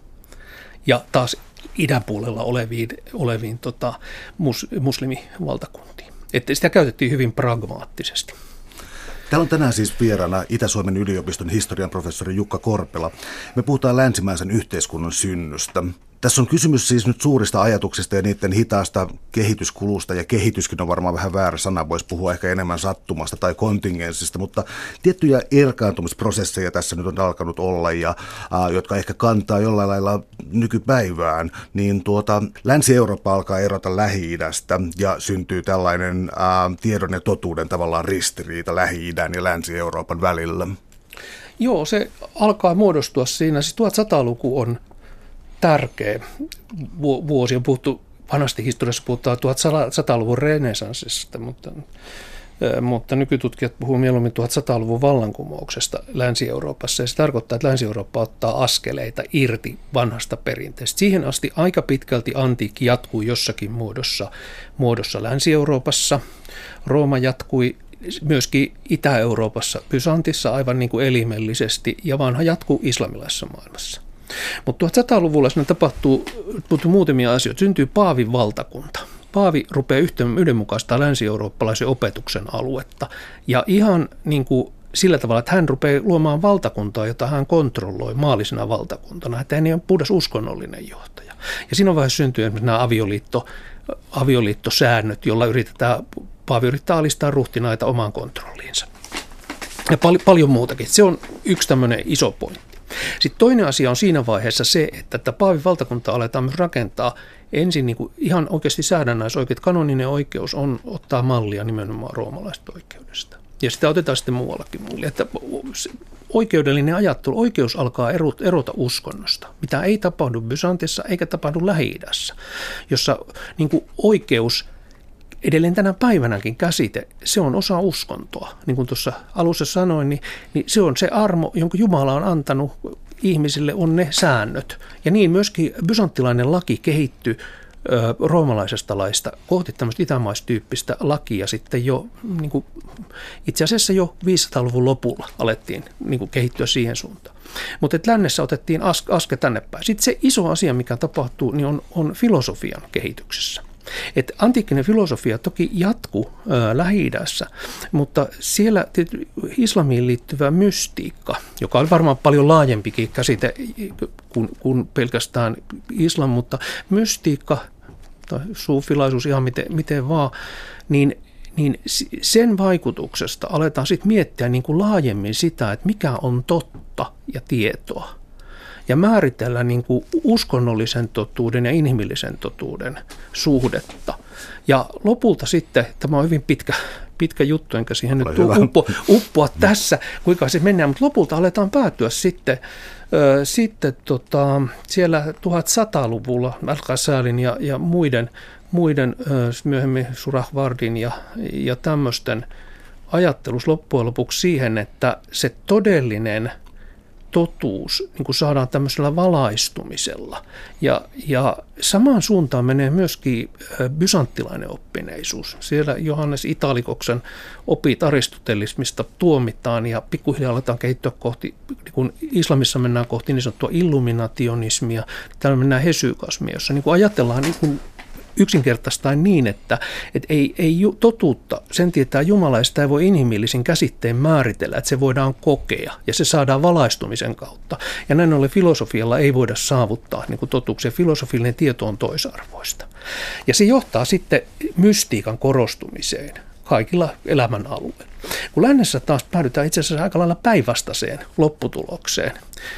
Ja taas idänpuolella oleviin, oleviin tota, mus, muslimivaltakuntiin. Että sitä käytettiin hyvin pragmaattisesti. Täällä on tänään siis vieraana Itä-Suomen yliopiston historian professori Jukka Korpela. Me puhutaan länsimäisen yhteiskunnan synnystä. Tässä on kysymys siis nyt suurista ajatuksista ja niiden hitaasta kehityskulusta, ja kehityskin on varmaan vähän väärä sana, voisi puhua ehkä enemmän sattumasta tai kontingenssista, mutta tiettyjä erkaantumisprosesseja tässä nyt on alkanut olla, ja, äh, jotka ehkä kantaa jollain lailla nykypäivään, niin tuota, Länsi-Eurooppa alkaa erota Lähi-idästä, ja syntyy tällainen äh, tiedon ja totuuden tavallaan ristiriita Lähi-idän ja Länsi-Euroopan välillä. Joo, se alkaa muodostua siinä. Siis 1100-luku on tärkeä vuosi. On puhuttu, vanhasti historiassa puhutaan 1100-luvun renesanssista, mutta, mutta nykytutkijat puhuvat mieluummin 1100-luvun vallankumouksesta Länsi-Euroopassa. Ja se tarkoittaa, että Länsi-Eurooppa ottaa askeleita irti vanhasta perinteestä. Siihen asti aika pitkälti antiikki jatkuu jossakin muodossa, muodossa Länsi-Euroopassa. Rooma jatkui myöskin Itä-Euroopassa, Bysantissa aivan niin kuin elimellisesti, ja vanha jatkuu islamilaisessa maailmassa. Mutta 1100-luvulla siinä tapahtuu, tapahtuu muutamia asioita. Syntyy Paavin valtakunta. Paavi rupeaa yhdenmukaista länsi-eurooppalaisen opetuksen aluetta. Ja ihan niin kuin sillä tavalla, että hän rupeaa luomaan valtakuntaa, jota hän kontrolloi maallisena valtakuntana. Että hän ei ole puhdas uskonnollinen johtaja. Ja siinä vaiheessa syntyy esimerkiksi nämä avioliitto, avioliittosäännöt, joilla yritetään, Paavi yrittää alistaa ruhtinaita omaan kontrolliinsa. Ja pal- paljon muutakin. Se on yksi tämmöinen iso pointti. Sitten toinen asia on siinä vaiheessa se, että tätä Paavin valtakunta aletaan myös rakentaa ensin niin kuin ihan oikeasti säädännäisoikeus, kanoninen oikeus on ottaa mallia nimenomaan roomalaisesta oikeudesta. Ja sitä otetaan sitten muuallakin muille. Että oikeudellinen ajattelu, oikeus alkaa erota uskonnosta, mitä ei tapahdu Bysantissa eikä tapahdu lähi jossa niin kuin oikeus edelleen tänä päivänäkin käsite, se on osa uskontoa. Niin kuin tuossa alussa sanoin, niin, niin se on se armo, jonka Jumala on antanut ihmisille, on ne säännöt. Ja niin myöskin bysanttilainen laki kehittyi roomalaisesta laista kohti tämmöistä itämaistyyppistä lakia sitten jo niin kuin, itse asiassa jo 500-luvun lopulla alettiin niin kuin, kehittyä siihen suuntaan. Mutta lännessä otettiin as, aske tänne päin. Sitten se iso asia, mikä tapahtuu, niin on, on filosofian kehityksessä. Et antiikkinen filosofia toki jatkuu lähi mutta siellä islamiin liittyvä mystiikka, joka on varmaan paljon laajempikin käsite kuin, kuin pelkästään islam, mutta mystiikka tai suufilaisuus ihan miten, miten vaan, niin niin sen vaikutuksesta aletaan sitten miettiä niin kuin laajemmin sitä, että mikä on totta ja tietoa. Ja määritellä niin kuin uskonnollisen totuuden ja inhimillisen totuuden suhdetta. Ja lopulta sitten, tämä on hyvin pitkä, pitkä juttu, enkä siihen nyt uppo, uppoa tässä, kuinka se mennään, mutta lopulta aletaan päätyä sitten, ö, sitten tota, siellä 1100-luvulla Al-Qasalin ja, ja muiden, muiden ö, myöhemmin Surahvardin ja, ja tämmöisten ajattelus loppujen lopuksi siihen, että se todellinen – totuus niin kuin saadaan tämmöisellä valaistumisella. Ja, ja samaan suuntaan menee myöskin bysanttilainen oppineisuus. Siellä Johannes Italikoksen opit aristotelismista tuomitaan ja pikkuhiljaa aletaan kehittyä kohti, kun islamissa mennään kohti niin sanottua illuminationismia, täällä mennään hesykasmia, jossa niin kuin ajatellaan niin kuin yksinkertaistaan niin, että, että ei, ei totuutta, sen tietää Jumala, ja sitä ei voi inhimillisin käsitteen määritellä, että se voidaan kokea ja se saadaan valaistumisen kautta. Ja näin ollen filosofialla ei voida saavuttaa niin totuuksia. Filosofillinen tieto on toisarvoista. Ja se johtaa sitten mystiikan korostumiseen kaikilla elämän alueilla. Kun lännessä taas päädytään itse asiassa aika lailla päinvastaiseen lopputulokseen.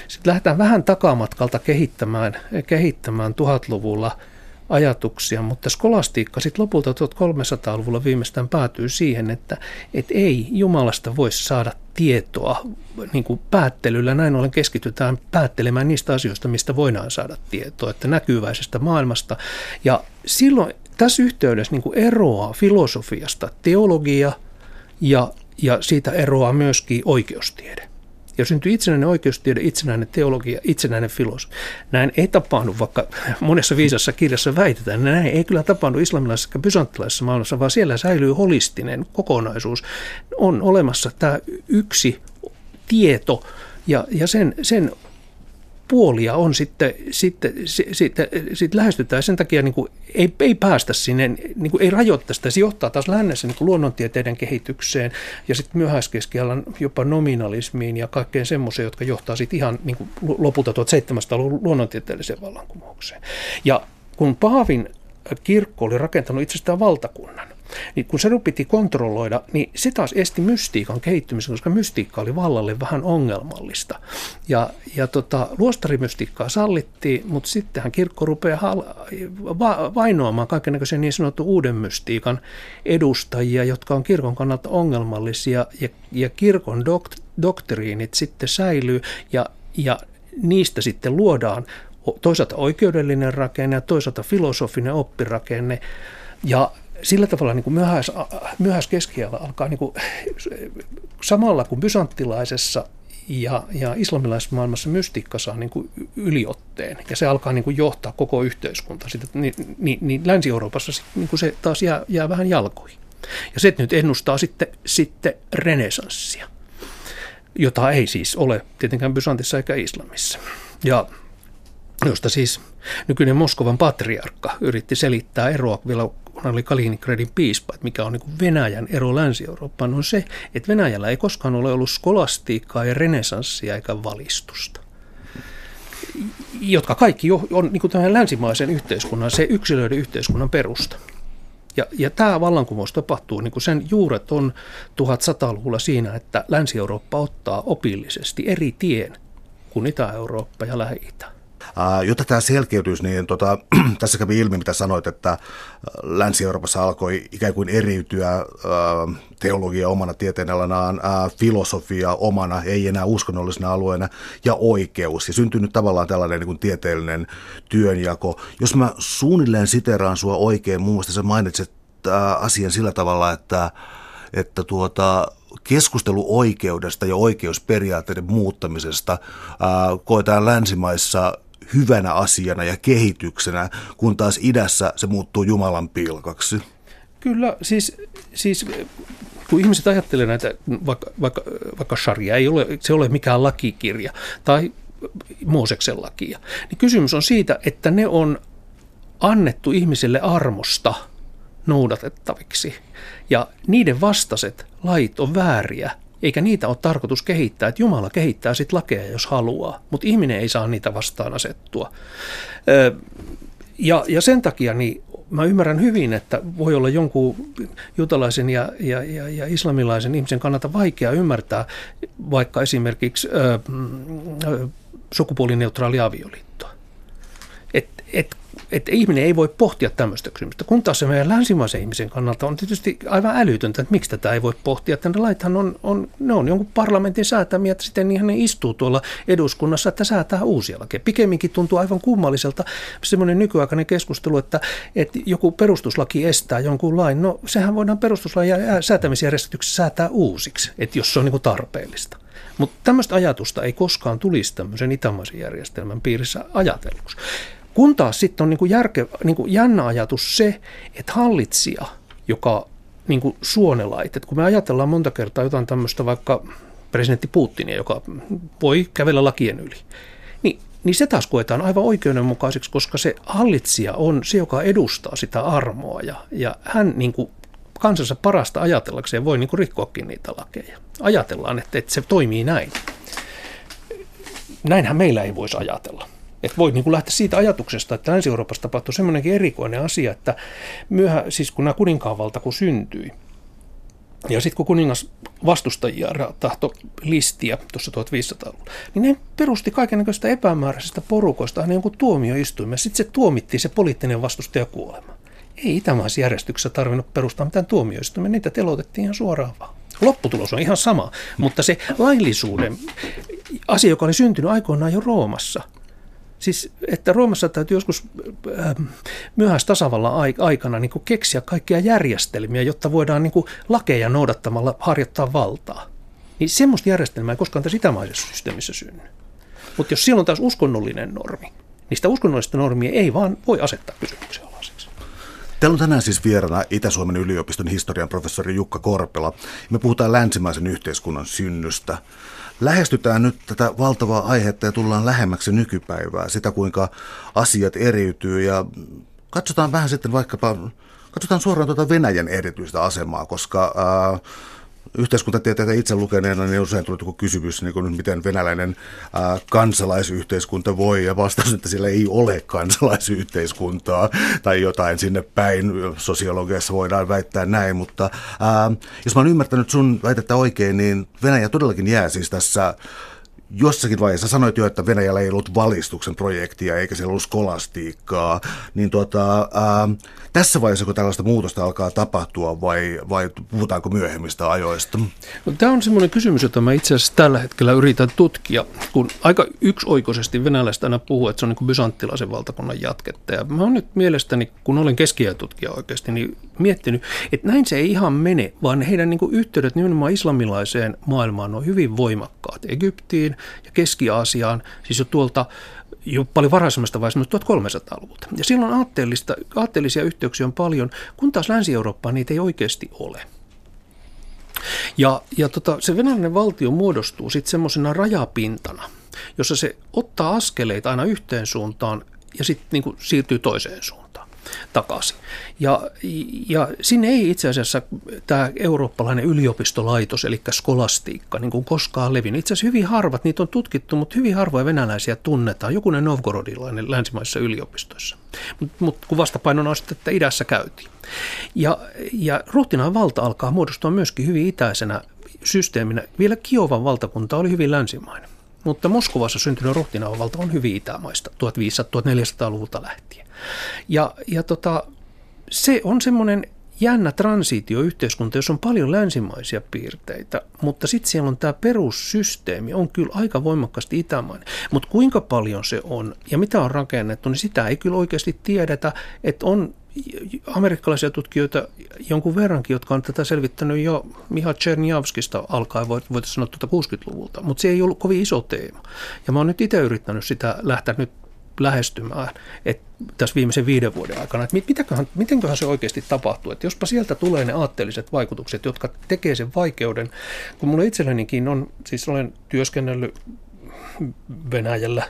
Sitten lähdetään vähän takamatkalta kehittämään, kehittämään tuhatluvulla – ajatuksia, mutta skolastiikka sitten lopulta 1300-luvulla viimeistään päätyy siihen, että et ei Jumalasta voi saada tietoa niin kuin päättelyllä. Näin ollen keskitytään päättelemään niistä asioista, mistä voidaan saada tietoa, että näkyväisestä maailmasta. Ja silloin tässä yhteydessä niin kuin eroaa filosofiasta teologia ja, ja siitä eroaa myöskin oikeustiede ja syntyi itsenäinen oikeustiede, itsenäinen teologia, itsenäinen filosofia. Näin ei tapahdu, vaikka monessa viisassa kirjassa väitetään, näin ei kyllä tapahdu islamilaisessa ja bysanttilaisessa maailmassa, vaan siellä säilyy holistinen kokonaisuus. On olemassa tämä yksi tieto, ja, ja sen, sen puolia on sitten, sitten, sitten, sitten lähestytään. Sen takia niin kuin ei, ei päästä sinne, niin kuin ei rajoittaa sitä. Se johtaa taas lännessä niin kuin luonnontieteiden kehitykseen ja sitten myöhäiskeskialan jopa nominalismiin ja kaikkeen semmoiseen, jotka johtaa sitten ihan niin kuin lopulta 1700-luvun luonnontieteelliseen vallankumoukseen. Ja kun Paavin kirkko oli rakentanut itsestään valtakunnan, niin kun se piti kontrolloida, niin se taas esti mystiikan kehittymisen, koska mystiikka oli vallalle vähän ongelmallista. Ja, ja tota, luostarimystiikkaa sallittiin, mutta sittenhän kirkko rupeaa hal- va- vainoamaan kaikenlaisen niin sanottu uuden mystiikan edustajia, jotka on kirkon kannalta ongelmallisia, ja, ja kirkon dokt- doktriinit sitten säilyy, ja, ja niistä sitten luodaan toisaalta oikeudellinen rakenne ja toisaalta filosofinen oppirakenne. Ja sillä tavalla niin kuin myöhäis, myöhäiskeskiajalla alkaa niin kuin, samalla kuin bysanttilaisessa ja, ja islamilaisessa maailmassa mystiikka saa niin kuin yliotteen ja se alkaa niin kuin johtaa koko yhteiskuntaa. Sitten, niin, niin, niin Länsi-Euroopassa niin kuin se taas jää, jää vähän jalkoihin. Ja se nyt ennustaa sitten, sitten renesanssia, jota ei siis ole tietenkään Bysantissa eikä Islamissa. Ja josta siis nykyinen Moskovan patriarkka yritti selittää eroa vielä kun oli Kaliningradin piispa, että mikä on niin Venäjän ero Länsi-Eurooppaan, on se, että Venäjällä ei koskaan ole ollut skolastiikkaa ja renesanssia eikä valistusta jotka kaikki on niin tämän länsimaisen yhteiskunnan, se yksilöiden yhteiskunnan perusta. Ja, ja tämä vallankumous tapahtuu, niin sen juuret on 1100-luvulla siinä, että Länsi-Eurooppa ottaa opillisesti eri tien kuin Itä-Eurooppa ja Lähi-Itä. Uh, jotta tämä selkeytyisi, niin tota, tässä kävi ilmi, mitä sanoit, että Länsi-Euroopassa alkoi ikään kuin eriytyä uh, teologia omana tieteenalanaan, filosofia omana, ei enää uskonnollisena alueena, ja oikeus. Ja syntyi nyt tavallaan tällainen niin kuin tieteellinen työnjako. Jos mä suunnilleen siteraan sua oikein, muun muassa sä mainitsit asian sillä tavalla, että, että tuota, keskustelu oikeudesta ja oikeusperiaatteiden muuttamisesta ää, koetaan länsimaissa hyvänä asiana ja kehityksenä, kun taas idässä se muuttuu Jumalan pilkaksi. Kyllä, siis, siis kun ihmiset ajattelee näitä, vaikka, vaikka, vaikka sharia ei ole, se ole mikään lakikirja tai Mooseksen lakia, niin kysymys on siitä, että ne on annettu ihmiselle armosta noudatettaviksi. Ja niiden vastaiset lait on vääriä eikä niitä ole tarkoitus kehittää, että Jumala kehittää sitten lakeja, jos haluaa, mutta ihminen ei saa niitä vastaan asettua. Ja, ja sen takia niin mä ymmärrän hyvin, että voi olla jonkun jutalaisen ja, ja, ja, ja islamilaisen ihmisen kannalta vaikea ymmärtää vaikka esimerkiksi ö, ö, sukupuolineutraali avioliittoa. Et, et että ihminen ei voi pohtia tämmöistä kysymystä. Kun taas se meidän länsimaisen ihmisen kannalta on tietysti aivan älytöntä, että miksi tätä ei voi pohtia. Että ne laithan on, on, ne on jonkun parlamentin säätämiä, että sitten ne istuu tuolla eduskunnassa, että säätää uusia lakeja. Pikemminkin tuntuu aivan kummalliselta semmoinen nykyaikainen keskustelu, että, että joku perustuslaki estää jonkun lain. No sehän voidaan perustuslain säätämisjärjestyksessä säätää uusiksi, että jos se on niin kuin tarpeellista. Mutta tämmöistä ajatusta ei koskaan tulisi tämmöisen itämaisen järjestelmän piirissä ajatelluksi. Kun taas sitten on niin kuin järke, niin kuin jännä ajatus se, että hallitsija, joka niin kuin suonelait, että kun me ajatellaan monta kertaa jotain tämmöistä vaikka presidentti Putinia, joka voi kävellä lakien yli, niin, niin se taas koetaan aivan oikeudenmukaiseksi, koska se hallitsija on se, joka edustaa sitä armoa ja, ja hän niin kuin kansansa parasta ajatellakseen voi niin kuin rikkoakin niitä lakeja. Ajatellaan, että, että se toimii näin. Näinhän meillä ei voisi ajatella. Että voi niin kuin lähteä siitä ajatuksesta, että Länsi-Euroopassa tapahtui semmoinenkin erikoinen asia, että myöhä, siis kun nämä kuninkaanvalta kun syntyi, ja sitten kun kuningas vastustajia tahto listiä tuossa 1500-luvulla, niin ne perusti kaikenlaista epämääräisistä porukoista aina jonkun tuomioistuimen. Sitten se tuomittiin se poliittinen vastustaja kuolema. Ei itämaisessa järjestyksessä tarvinnut perustaa mitään tuomioistuimen, niitä telotettiin ihan suoraan vaan. Lopputulos on ihan sama, mutta se laillisuuden asia, joka oli syntynyt aikoinaan jo Roomassa – Siis, että Roomassa täytyy joskus äh, myöhäis tasavallan aikana niin keksiä kaikkia järjestelmiä, jotta voidaan niin lakeja noudattamalla harjoittaa valtaa. Niin semmoista järjestelmää ei koskaan tässä itämaisessa systeemissä synny. Mutta jos siellä on taas uskonnollinen normi, niin sitä uskonnollista normia ei vaan voi asettaa kysymyksen alaiseksi. Täällä on tänään siis vieraana Itä-Suomen yliopiston historian professori Jukka Korpela. Me puhutaan länsimaisen yhteiskunnan synnystä lähestytään nyt tätä valtavaa aihetta ja tullaan lähemmäksi nykypäivää, sitä kuinka asiat eriytyy. Ja katsotaan vähän sitten vaikkapa, katsotaan suoraan tuota Venäjän erityistä asemaa, koska ää, yhteiskuntatieteitä itse lukeneena, niin usein tuli kysymys, niin kuin, miten venäläinen ää, kansalaisyhteiskunta voi, ja vastaus, että siellä ei ole kansalaisyhteiskuntaa, tai jotain sinne päin, sosiologiassa voidaan väittää näin, mutta ää, jos mä oon ymmärtänyt sun väitettä oikein, niin Venäjä todellakin jää siis tässä jossakin vaiheessa sanoit jo, että Venäjällä ei ollut valistuksen projektia eikä siellä ollut skolastiikkaa, niin tuota, ää, tässä vaiheessa, kun tällaista muutosta alkaa tapahtua vai, vai puhutaanko myöhemmistä ajoista? No, tämä on semmoinen kysymys, jota mä itse asiassa tällä hetkellä yritän tutkia, kun aika yksioikoisesti venäläistä aina puhuu, että se on niin kuin bysanttilaisen valtakunnan jatketta. Ja mä oon nyt mielestäni, kun olen keskiajatutkija oikeasti, niin miettinyt, että näin se ei ihan mene, vaan heidän niin kuin yhteydet nimenomaan islamilaiseen maailmaan on hyvin voimakkaat. Egyptiin ja Keski-Aasiaan, siis jo tuolta jo paljon varhaisemmasta vaiheesta, 1300-luvulta. Ja silloin aatteellista, aatteellisia yhteyksiä on paljon, kun taas Länsi-Eurooppaan niitä ei oikeasti ole. Ja, ja tota, se venäläinen valtio muodostuu sitten semmoisena rajapintana, jossa se ottaa askeleita aina yhteen suuntaan ja sitten niin siirtyy toiseen suuntaan takaisin. Ja, ja sinne ei itse asiassa tämä eurooppalainen yliopistolaitos, eli skolastiikka, niin kuin koskaan levinnyt. Itse asiassa hyvin harvat, niitä on tutkittu, mutta hyvin harvoja venäläisiä tunnetaan. Jokunen novgorodilainen länsimaisissa yliopistoissa. Mutta mut, kun vastapainona on sitten, että idässä käytiin. Ja, ja ruhtinaan valta alkaa muodostua myöskin hyvin itäisenä systeeminä. Vielä Kiovan valtakunta oli hyvin länsimainen. Mutta Moskovassa syntynyt ruhtinaavalta on hyvin itämaista 1500-1400-luvulta lähtien. Ja, ja tota, se on semmoinen jännä transitioyhteiskunta, jossa on paljon länsimaisia piirteitä, mutta sitten siellä on tämä perussysteemi, on kyllä aika voimakkaasti itämainen. Mutta kuinka paljon se on ja mitä on rakennettu, niin sitä ei kyllä oikeasti tiedetä, että on amerikkalaisia tutkijoita jonkun verrankin, jotka on tätä selvittänyt jo Miha Czerniavskista alkaen, voitaisiin sanoa tuota 60-luvulta, mutta se ei ollut kovin iso teema. Ja mä oon nyt itse yrittänyt sitä lähteä nyt lähestymään että tässä viimeisen viiden vuoden aikana, että mitäköhän, mitenköhän se oikeasti tapahtuu, että jospa sieltä tulee ne aatteelliset vaikutukset, jotka tekee sen vaikeuden, kun mulla itsellenikin on, siis olen työskennellyt Venäjällä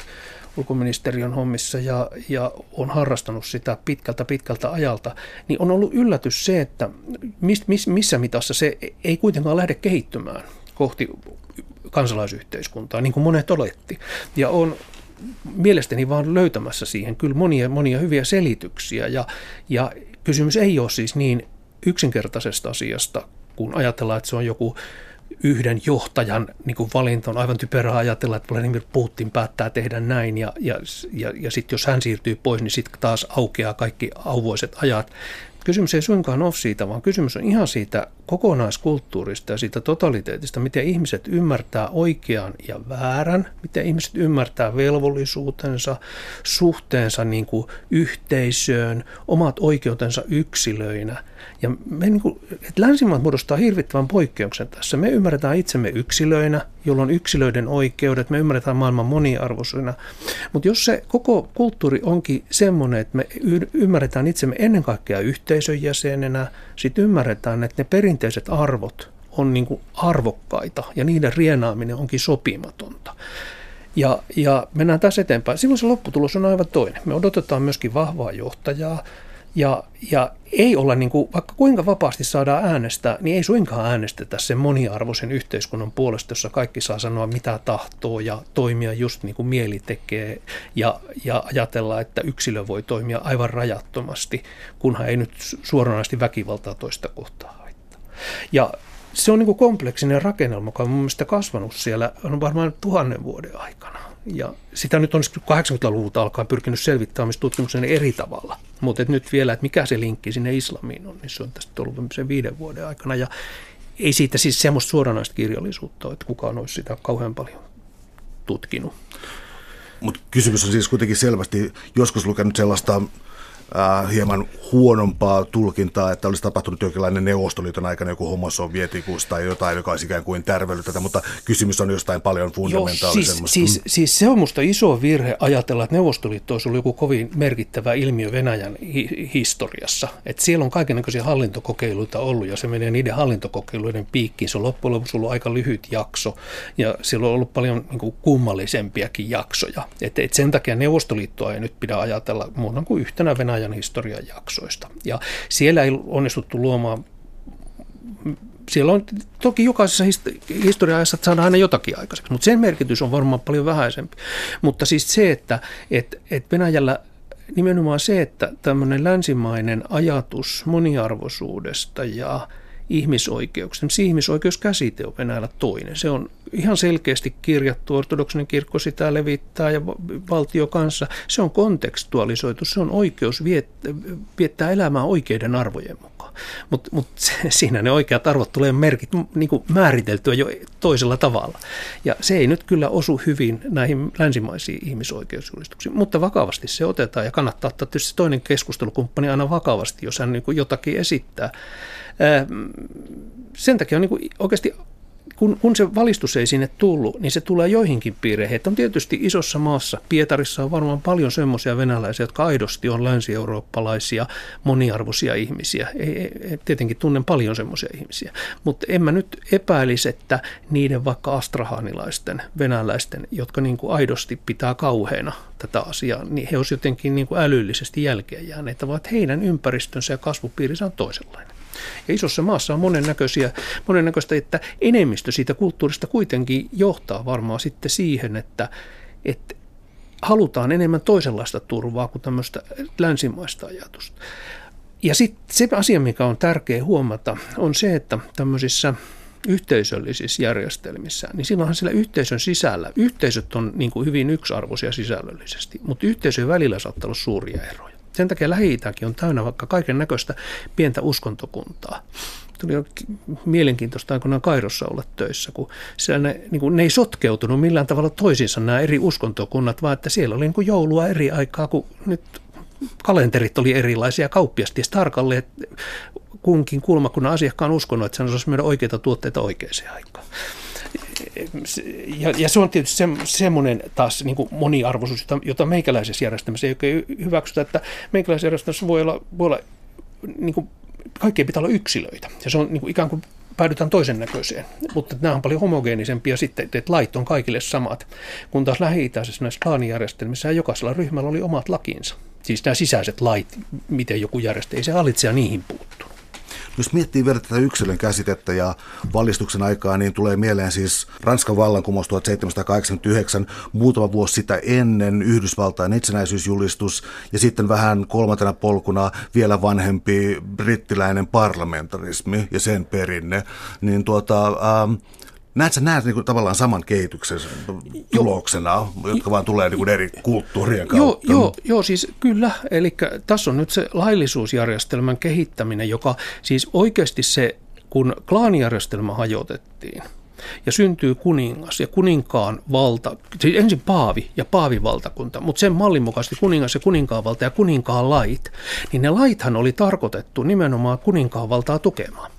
ulkoministeriön hommissa ja, ja on harrastanut sitä pitkältä pitkältä ajalta, niin on ollut yllätys se, että mis, mis, missä mitassa se ei kuitenkaan lähde kehittymään kohti kansalaisyhteiskuntaa, niin kuin monet oletti. Ja on mielestäni vaan löytämässä siihen kyllä monia, monia hyviä selityksiä. Ja, ja kysymys ei ole siis niin yksinkertaisesta asiasta, kun ajatellaan, että se on joku yhden johtajan niin kuin valinta on aivan typerää ajatella, että Vladimir Putin päättää tehdä näin ja, ja, ja, ja sitten jos hän siirtyy pois, niin sitten taas aukeaa kaikki auvoiset ajat. Kysymys ei suinkaan ole siitä, vaan kysymys on ihan siitä kokonaiskulttuurista ja siitä totaliteetista, miten ihmiset ymmärtää oikean ja väärän, miten ihmiset ymmärtää velvollisuutensa, suhteensa niin kuin yhteisöön, omat oikeutensa yksilöinä. Ja me niin kuin, että länsimaat muodostaa hirvittävän poikkeuksen tässä. Me ymmärretään itsemme yksilöinä, jolloin yksilöiden oikeudet, me ymmärretään maailman moniarvoisuina. Mutta jos se koko kulttuuri onkin semmoinen, että me ymmärretään itsemme ennen kaikkea yhteisön jäsenenä, sitten ymmärretään, että ne perinteiset arvot on niin kuin arvokkaita ja niiden rienaaminen onkin sopimatonta. Ja, ja mennään tässä eteenpäin. Silloin se lopputulos on aivan toinen. Me odotetaan myöskin vahvaa johtajaa, ja, ja ei olla, niin kuin, vaikka kuinka vapaasti saadaan äänestää, niin ei suinkaan äänestetä sen moniarvoisen yhteiskunnan puolesta, jossa kaikki saa sanoa mitä tahtoo ja toimia just niin kuin mieli tekee ja, ja ajatella, että yksilö voi toimia aivan rajattomasti, kunhan ei nyt suoranaisesti väkivaltaa toista kohtaa haittaa. Ja se on niin kuin kompleksinen rakennelma, joka on mun mielestä kasvanut siellä on varmaan tuhannen vuoden aikana. Ja sitä nyt on 80-luvulta alkaen pyrkinyt selvittämään tutkimuksen eri tavalla. Mutta nyt vielä, että mikä se linkki sinne islamiin on, niin se on tästä ollut sen viiden vuoden aikana. Ja ei siitä siis semmoista suoranaista kirjallisuutta että kukaan olisi sitä kauhean paljon tutkinut. Mutta kysymys on siis kuitenkin selvästi joskus lukenut sellaista äh, hieman huonompaa tulkintaa, että olisi tapahtunut jonkinlainen Neuvostoliiton aikana joku homosovietikus tai jotain, joka olisi ikään kuin tärvellyt tätä, mutta kysymys on jostain paljon fundamentaalisemmasta. Joo, siis, siis, siis se on minusta iso virhe ajatella, että Neuvostoliitto olisi ollut joku kovin merkittävä ilmiö Venäjän hi- historiassa. Että siellä on kaikenlaisia hallintokokeiluita ollut ja se menee niiden hallintokokeiluiden piikkiin. Se on loppujen lopuksi ollut aika lyhyt jakso ja siellä on ollut paljon niin kuin, kummallisempiakin jaksoja. Et, et sen takia Neuvostoliittoa ei nyt pidä ajatella muuta kuin yhtenä Venäjän ajan historian jaksoista. Ja siellä ei onnistuttu luomaan siellä on toki jokaisessa historia-ajassa saadaan aina jotakin aikaiseksi, mutta sen merkitys on varmaan paljon vähäisempi. Mutta siis se, että et, et Venäjällä nimenomaan se, että tämmöinen länsimainen ajatus moniarvoisuudesta ja ihmisoikeuksia. Ihmisoikeuskäsite on Venäjällä toinen. Se on ihan selkeästi kirjattu, ortodoksinen kirkko sitä levittää ja valtio kanssa. Se on kontekstualisoitu, se on oikeus viettää, viettää elämää oikeiden arvojen mukaan. Mutta mut siinä ne oikeat arvot tulee merkit, niin määriteltyä jo toisella tavalla. Ja se ei nyt kyllä osu hyvin näihin länsimaisiin ihmisoikeusjulistuksiin, mutta vakavasti se otetaan ja kannattaa ottaa tietysti toinen keskustelukumppani aina vakavasti, jos hän niin jotakin esittää. Sen takia on niin oikeasti kun, kun se valistus ei sinne tullut, niin se tulee joihinkin piireihin. Että on tietysti isossa maassa, Pietarissa on varmaan paljon semmoisia venäläisiä, jotka aidosti on länsi-eurooppalaisia, moniarvoisia ihmisiä. Ei, ei, tietenkin tunnen paljon semmoisia ihmisiä. Mutta en mä nyt epäilisi, että niiden vaikka astrahanilaisten, venäläisten, jotka niin kuin aidosti pitää kauheena tätä asiaa, niin he olisivat jotenkin niin kuin älyllisesti jälkeen jääneet, vaan heidän ympäristönsä ja kasvupiirinsä on toisenlainen. Ja isossa maassa on monennäköisiä, monennäköistä, että enemmistö siitä kulttuurista kuitenkin johtaa varmaan sitten siihen, että, että halutaan enemmän toisenlaista turvaa kuin tämmöistä länsimaista ajatusta. Ja sitten se asia, mikä on tärkeä huomata, on se, että tämmöisissä yhteisöllisissä järjestelmissä, niin silloinhan siellä yhteisön sisällä, yhteisöt on niin kuin hyvin yksiarvoisia sisällöllisesti, mutta yhteisöjen välillä saattaa olla suuria eroja. Sen takia lähi on täynnä vaikka kaiken näköistä pientä uskontokuntaa. Tuli mielenkiintoista aikoinaan Kairossa olla töissä, kun siellä ne, niin kuin, ne ei sotkeutunut millään tavalla toisiinsa nämä eri uskontokunnat, vaan että siellä oli niin kuin joulua eri aikaa, kun nyt kalenterit oli erilaisia, kauppias ties tarkalleen, kunkin kulmakunnan asiakkaan uskonut, että se osasi myydä oikeita tuotteita oikeaan aikaan ja, ja se on tietysti se, semmoinen taas niin kuin moniarvoisuus, jota, jota meikäläisessä järjestelmässä ei oikein hyväksytä, että meikäläisessä järjestelmässä voi olla, voi olla niin kuin, kaikkien pitää olla yksilöitä. Ja se on niin kuin, ikään kuin päädytään toisen näköiseen. Mutta nämä on paljon homogeenisempia sitten, että lait on kaikille samat. Kun taas lähi-itäisessä näissä klaanijärjestelmissä jokaisella ryhmällä oli omat lakinsa. Siis nämä sisäiset lait, miten joku järjestää, ei se hallitsija niihin puuttunut. Jos miettii vielä tätä yksilön käsitettä ja valistuksen aikaa, niin tulee mieleen siis Ranskan vallankumous 1789, muutama vuosi sitä ennen Yhdysvaltain itsenäisyysjulistus ja sitten vähän kolmantena polkuna vielä vanhempi brittiläinen parlamentarismi ja sen perinne. Niin tuota, ähm, Näet sä näet niin kuin, tavallaan saman kehityksen tuloksena, joo. jotka vaan tulee niin kuin eri kulttuurien kautta? Joo, joo, joo siis kyllä. Eli tässä on nyt se laillisuusjärjestelmän kehittäminen, joka siis oikeasti se, kun klaanijärjestelmä hajotettiin, ja syntyy kuningas ja kuninkaan valta, siis ensin paavi ja paavivaltakunta, mutta sen mallin mukaisesti kuningas ja kuninkaan valta ja kuninkaan lait, niin ne laithan oli tarkoitettu nimenomaan kuninkaan valtaa tukemaan.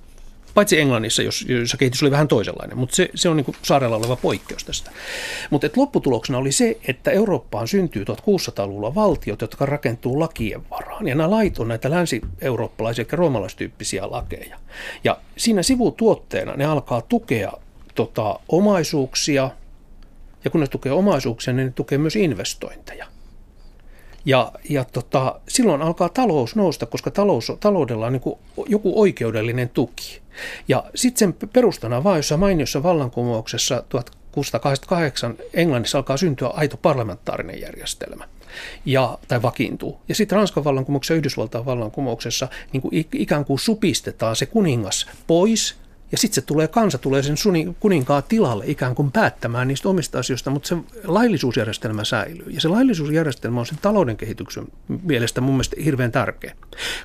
Paitsi Englannissa, jossa kehitys oli vähän toisenlainen, mutta se, se on niin saarella oleva poikkeus tästä. Mutta lopputuloksena oli se, että Eurooppaan syntyy 1600-luvulla valtiot, jotka rakentuu lakien varaan. Ja nämä lait on näitä länsi-eurooppalaisia ja roomalaistyyppisiä lakeja. Ja siinä sivutuotteena ne alkaa tukea tota, omaisuuksia, ja kun ne tukee omaisuuksia, niin ne tukee myös investointeja. Ja, ja tota, silloin alkaa talous nousta, koska talous, taloudella on niin joku oikeudellinen tuki. Ja sitten sen perustana vaan jossain mainiossa vallankumouksessa 1688 Englannissa alkaa syntyä aito parlamentaarinen järjestelmä ja, tai vakiintuu. Ja sitten Ranskan vallankumouksessa ja Yhdysvaltain vallankumouksessa niin kuin ikään kuin supistetaan se kuningas pois ja sitten se tulee, kansa tulee sen suni, kuninkaan tilalle ikään kuin päättämään niistä omista asioista, mutta se laillisuusjärjestelmä säilyy. Ja se laillisuusjärjestelmä on sen talouden kehityksen mielestä mun mielestä hirveän tärkeä.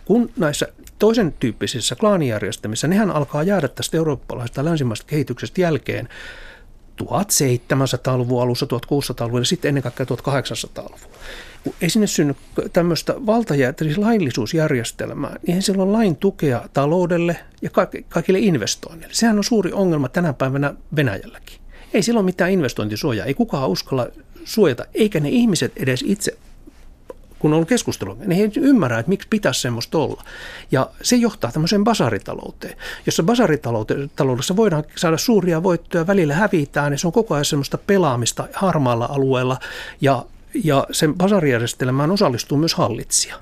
Kun näissä toisen tyyppisissä klaanijärjestelmissä, nehän alkaa jäädä tästä eurooppalaisesta länsimaista kehityksestä jälkeen 1700-luvun alussa, 1600-luvun ja sitten ennen kaikkea 1800-luvun kun ei sinne synny tämmöistä valtajä, siis laillisuusjärjestelmää, niin ei sillä ole lain tukea taloudelle ja kaikille investoinneille. Sehän on suuri ongelma tänä päivänä Venäjälläkin. Ei sillä ole mitään investointisuojaa, ei kukaan uskalla suojata, eikä ne ihmiset edes itse kun on keskustelua, niin he ymmärrä, että miksi pitäisi semmoista olla. Ja se johtaa tämmöiseen basaritalouteen, jossa basaritaloudessa voidaan saada suuria voittoja, välillä hävitään, ja se on koko ajan semmoista pelaamista harmaalla alueella, ja ja sen basarijärjestelmään osallistuu myös hallitsija.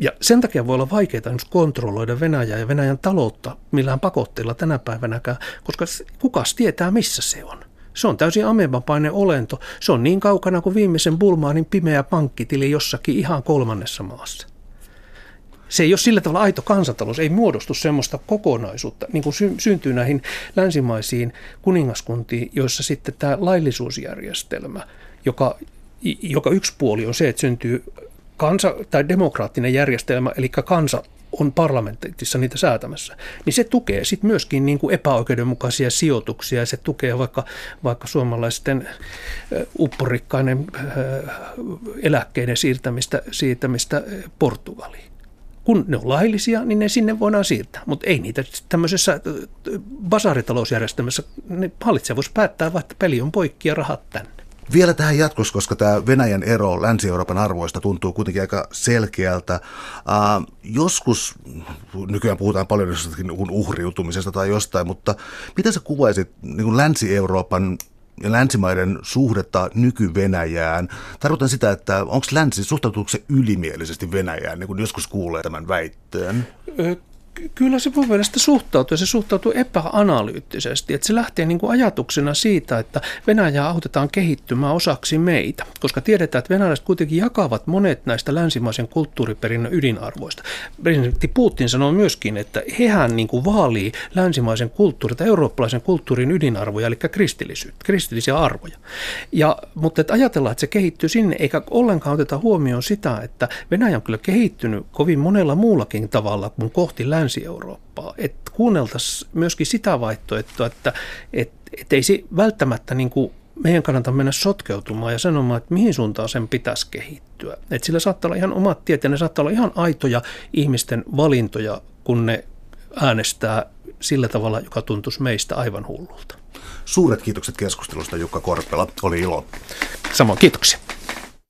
Ja sen takia voi olla vaikeaa kontrolloida Venäjää ja Venäjän taloutta millään pakotteilla tänä päivänäkään, koska kukas tietää missä se on. Se on täysin amebapainen olento. Se on niin kaukana kuin viimeisen Bulmaanin pimeä pankkitili jossakin ihan kolmannessa maassa. Se ei ole sillä tavalla aito kansantalous, ei muodostu semmoista kokonaisuutta, niin kuin sy- syntyy näihin länsimaisiin kuningaskuntiin, joissa sitten tämä laillisuusjärjestelmä, joka joka yksi puoli on se, että syntyy kansa, tai demokraattinen järjestelmä, eli kansa on parlamentissa niitä säätämässä, niin se tukee sitten myöskin niin kuin epäoikeudenmukaisia sijoituksia ja se tukee vaikka, vaikka suomalaisten upporikkainen eläkkeiden siirtämistä, siirtämistä Portugaliin. Kun ne on laillisia, niin ne sinne voidaan siirtää, mutta ei niitä tämmöisessä basaritalousjärjestelmässä, ne hallitsija voisi päättää, että peli on poikki ja rahat tänne. Vielä tähän jatkos, koska tämä Venäjän ero Länsi-Euroopan arvoista tuntuu kuitenkin aika selkeältä. Uh, joskus, nykyään puhutaan paljon jostakin niin uhriutumisesta tai jostain, mutta miten sä kuvaisit niin Länsi-Euroopan ja länsimaiden suhdetta nyky-Venäjään. Tarkoitan sitä, että onko länsi, suhtautuuko se ylimielisesti Venäjään, niin kuin joskus kuulee tämän väitteen? Kyllä se mun mielestä suhtautuu, ja se suhtautuu epäanalyyttisesti. Että se lähtee niin kuin ajatuksena siitä, että Venäjää autetaan kehittymään osaksi meitä, koska tiedetään, että venäläiset kuitenkin jakavat monet näistä länsimaisen kulttuuriperinnön ydinarvoista. Presidentti Putin sanoo myöskin, että hehän niin kuin vaalii länsimaisen kulttuurin tai eurooppalaisen kulttuurin ydinarvoja, eli kristillisyyttä, kristillisiä arvoja. Ja, mutta että ajatellaan, että se kehittyy sinne, eikä ollenkaan oteta huomioon sitä, että Venäjä on kyllä kehittynyt kovin monella muullakin tavalla kuin kohti länsimaisen Länsi-Eurooppaa. Että kuunneltaisiin myöskin sitä vaihtoehtoa, että et, et ei se välttämättä niin kuin meidän kannata mennä sotkeutumaan ja sanomaan, että mihin suuntaan sen pitäisi kehittyä. Et sillä saattaa olla ihan omat tiet ja ne saattaa olla ihan aitoja ihmisten valintoja, kun ne äänestää sillä tavalla, joka tuntuisi meistä aivan hullulta. Suuret kiitokset keskustelusta Jukka Korpela. Oli ilo. Samoin kiitoksia.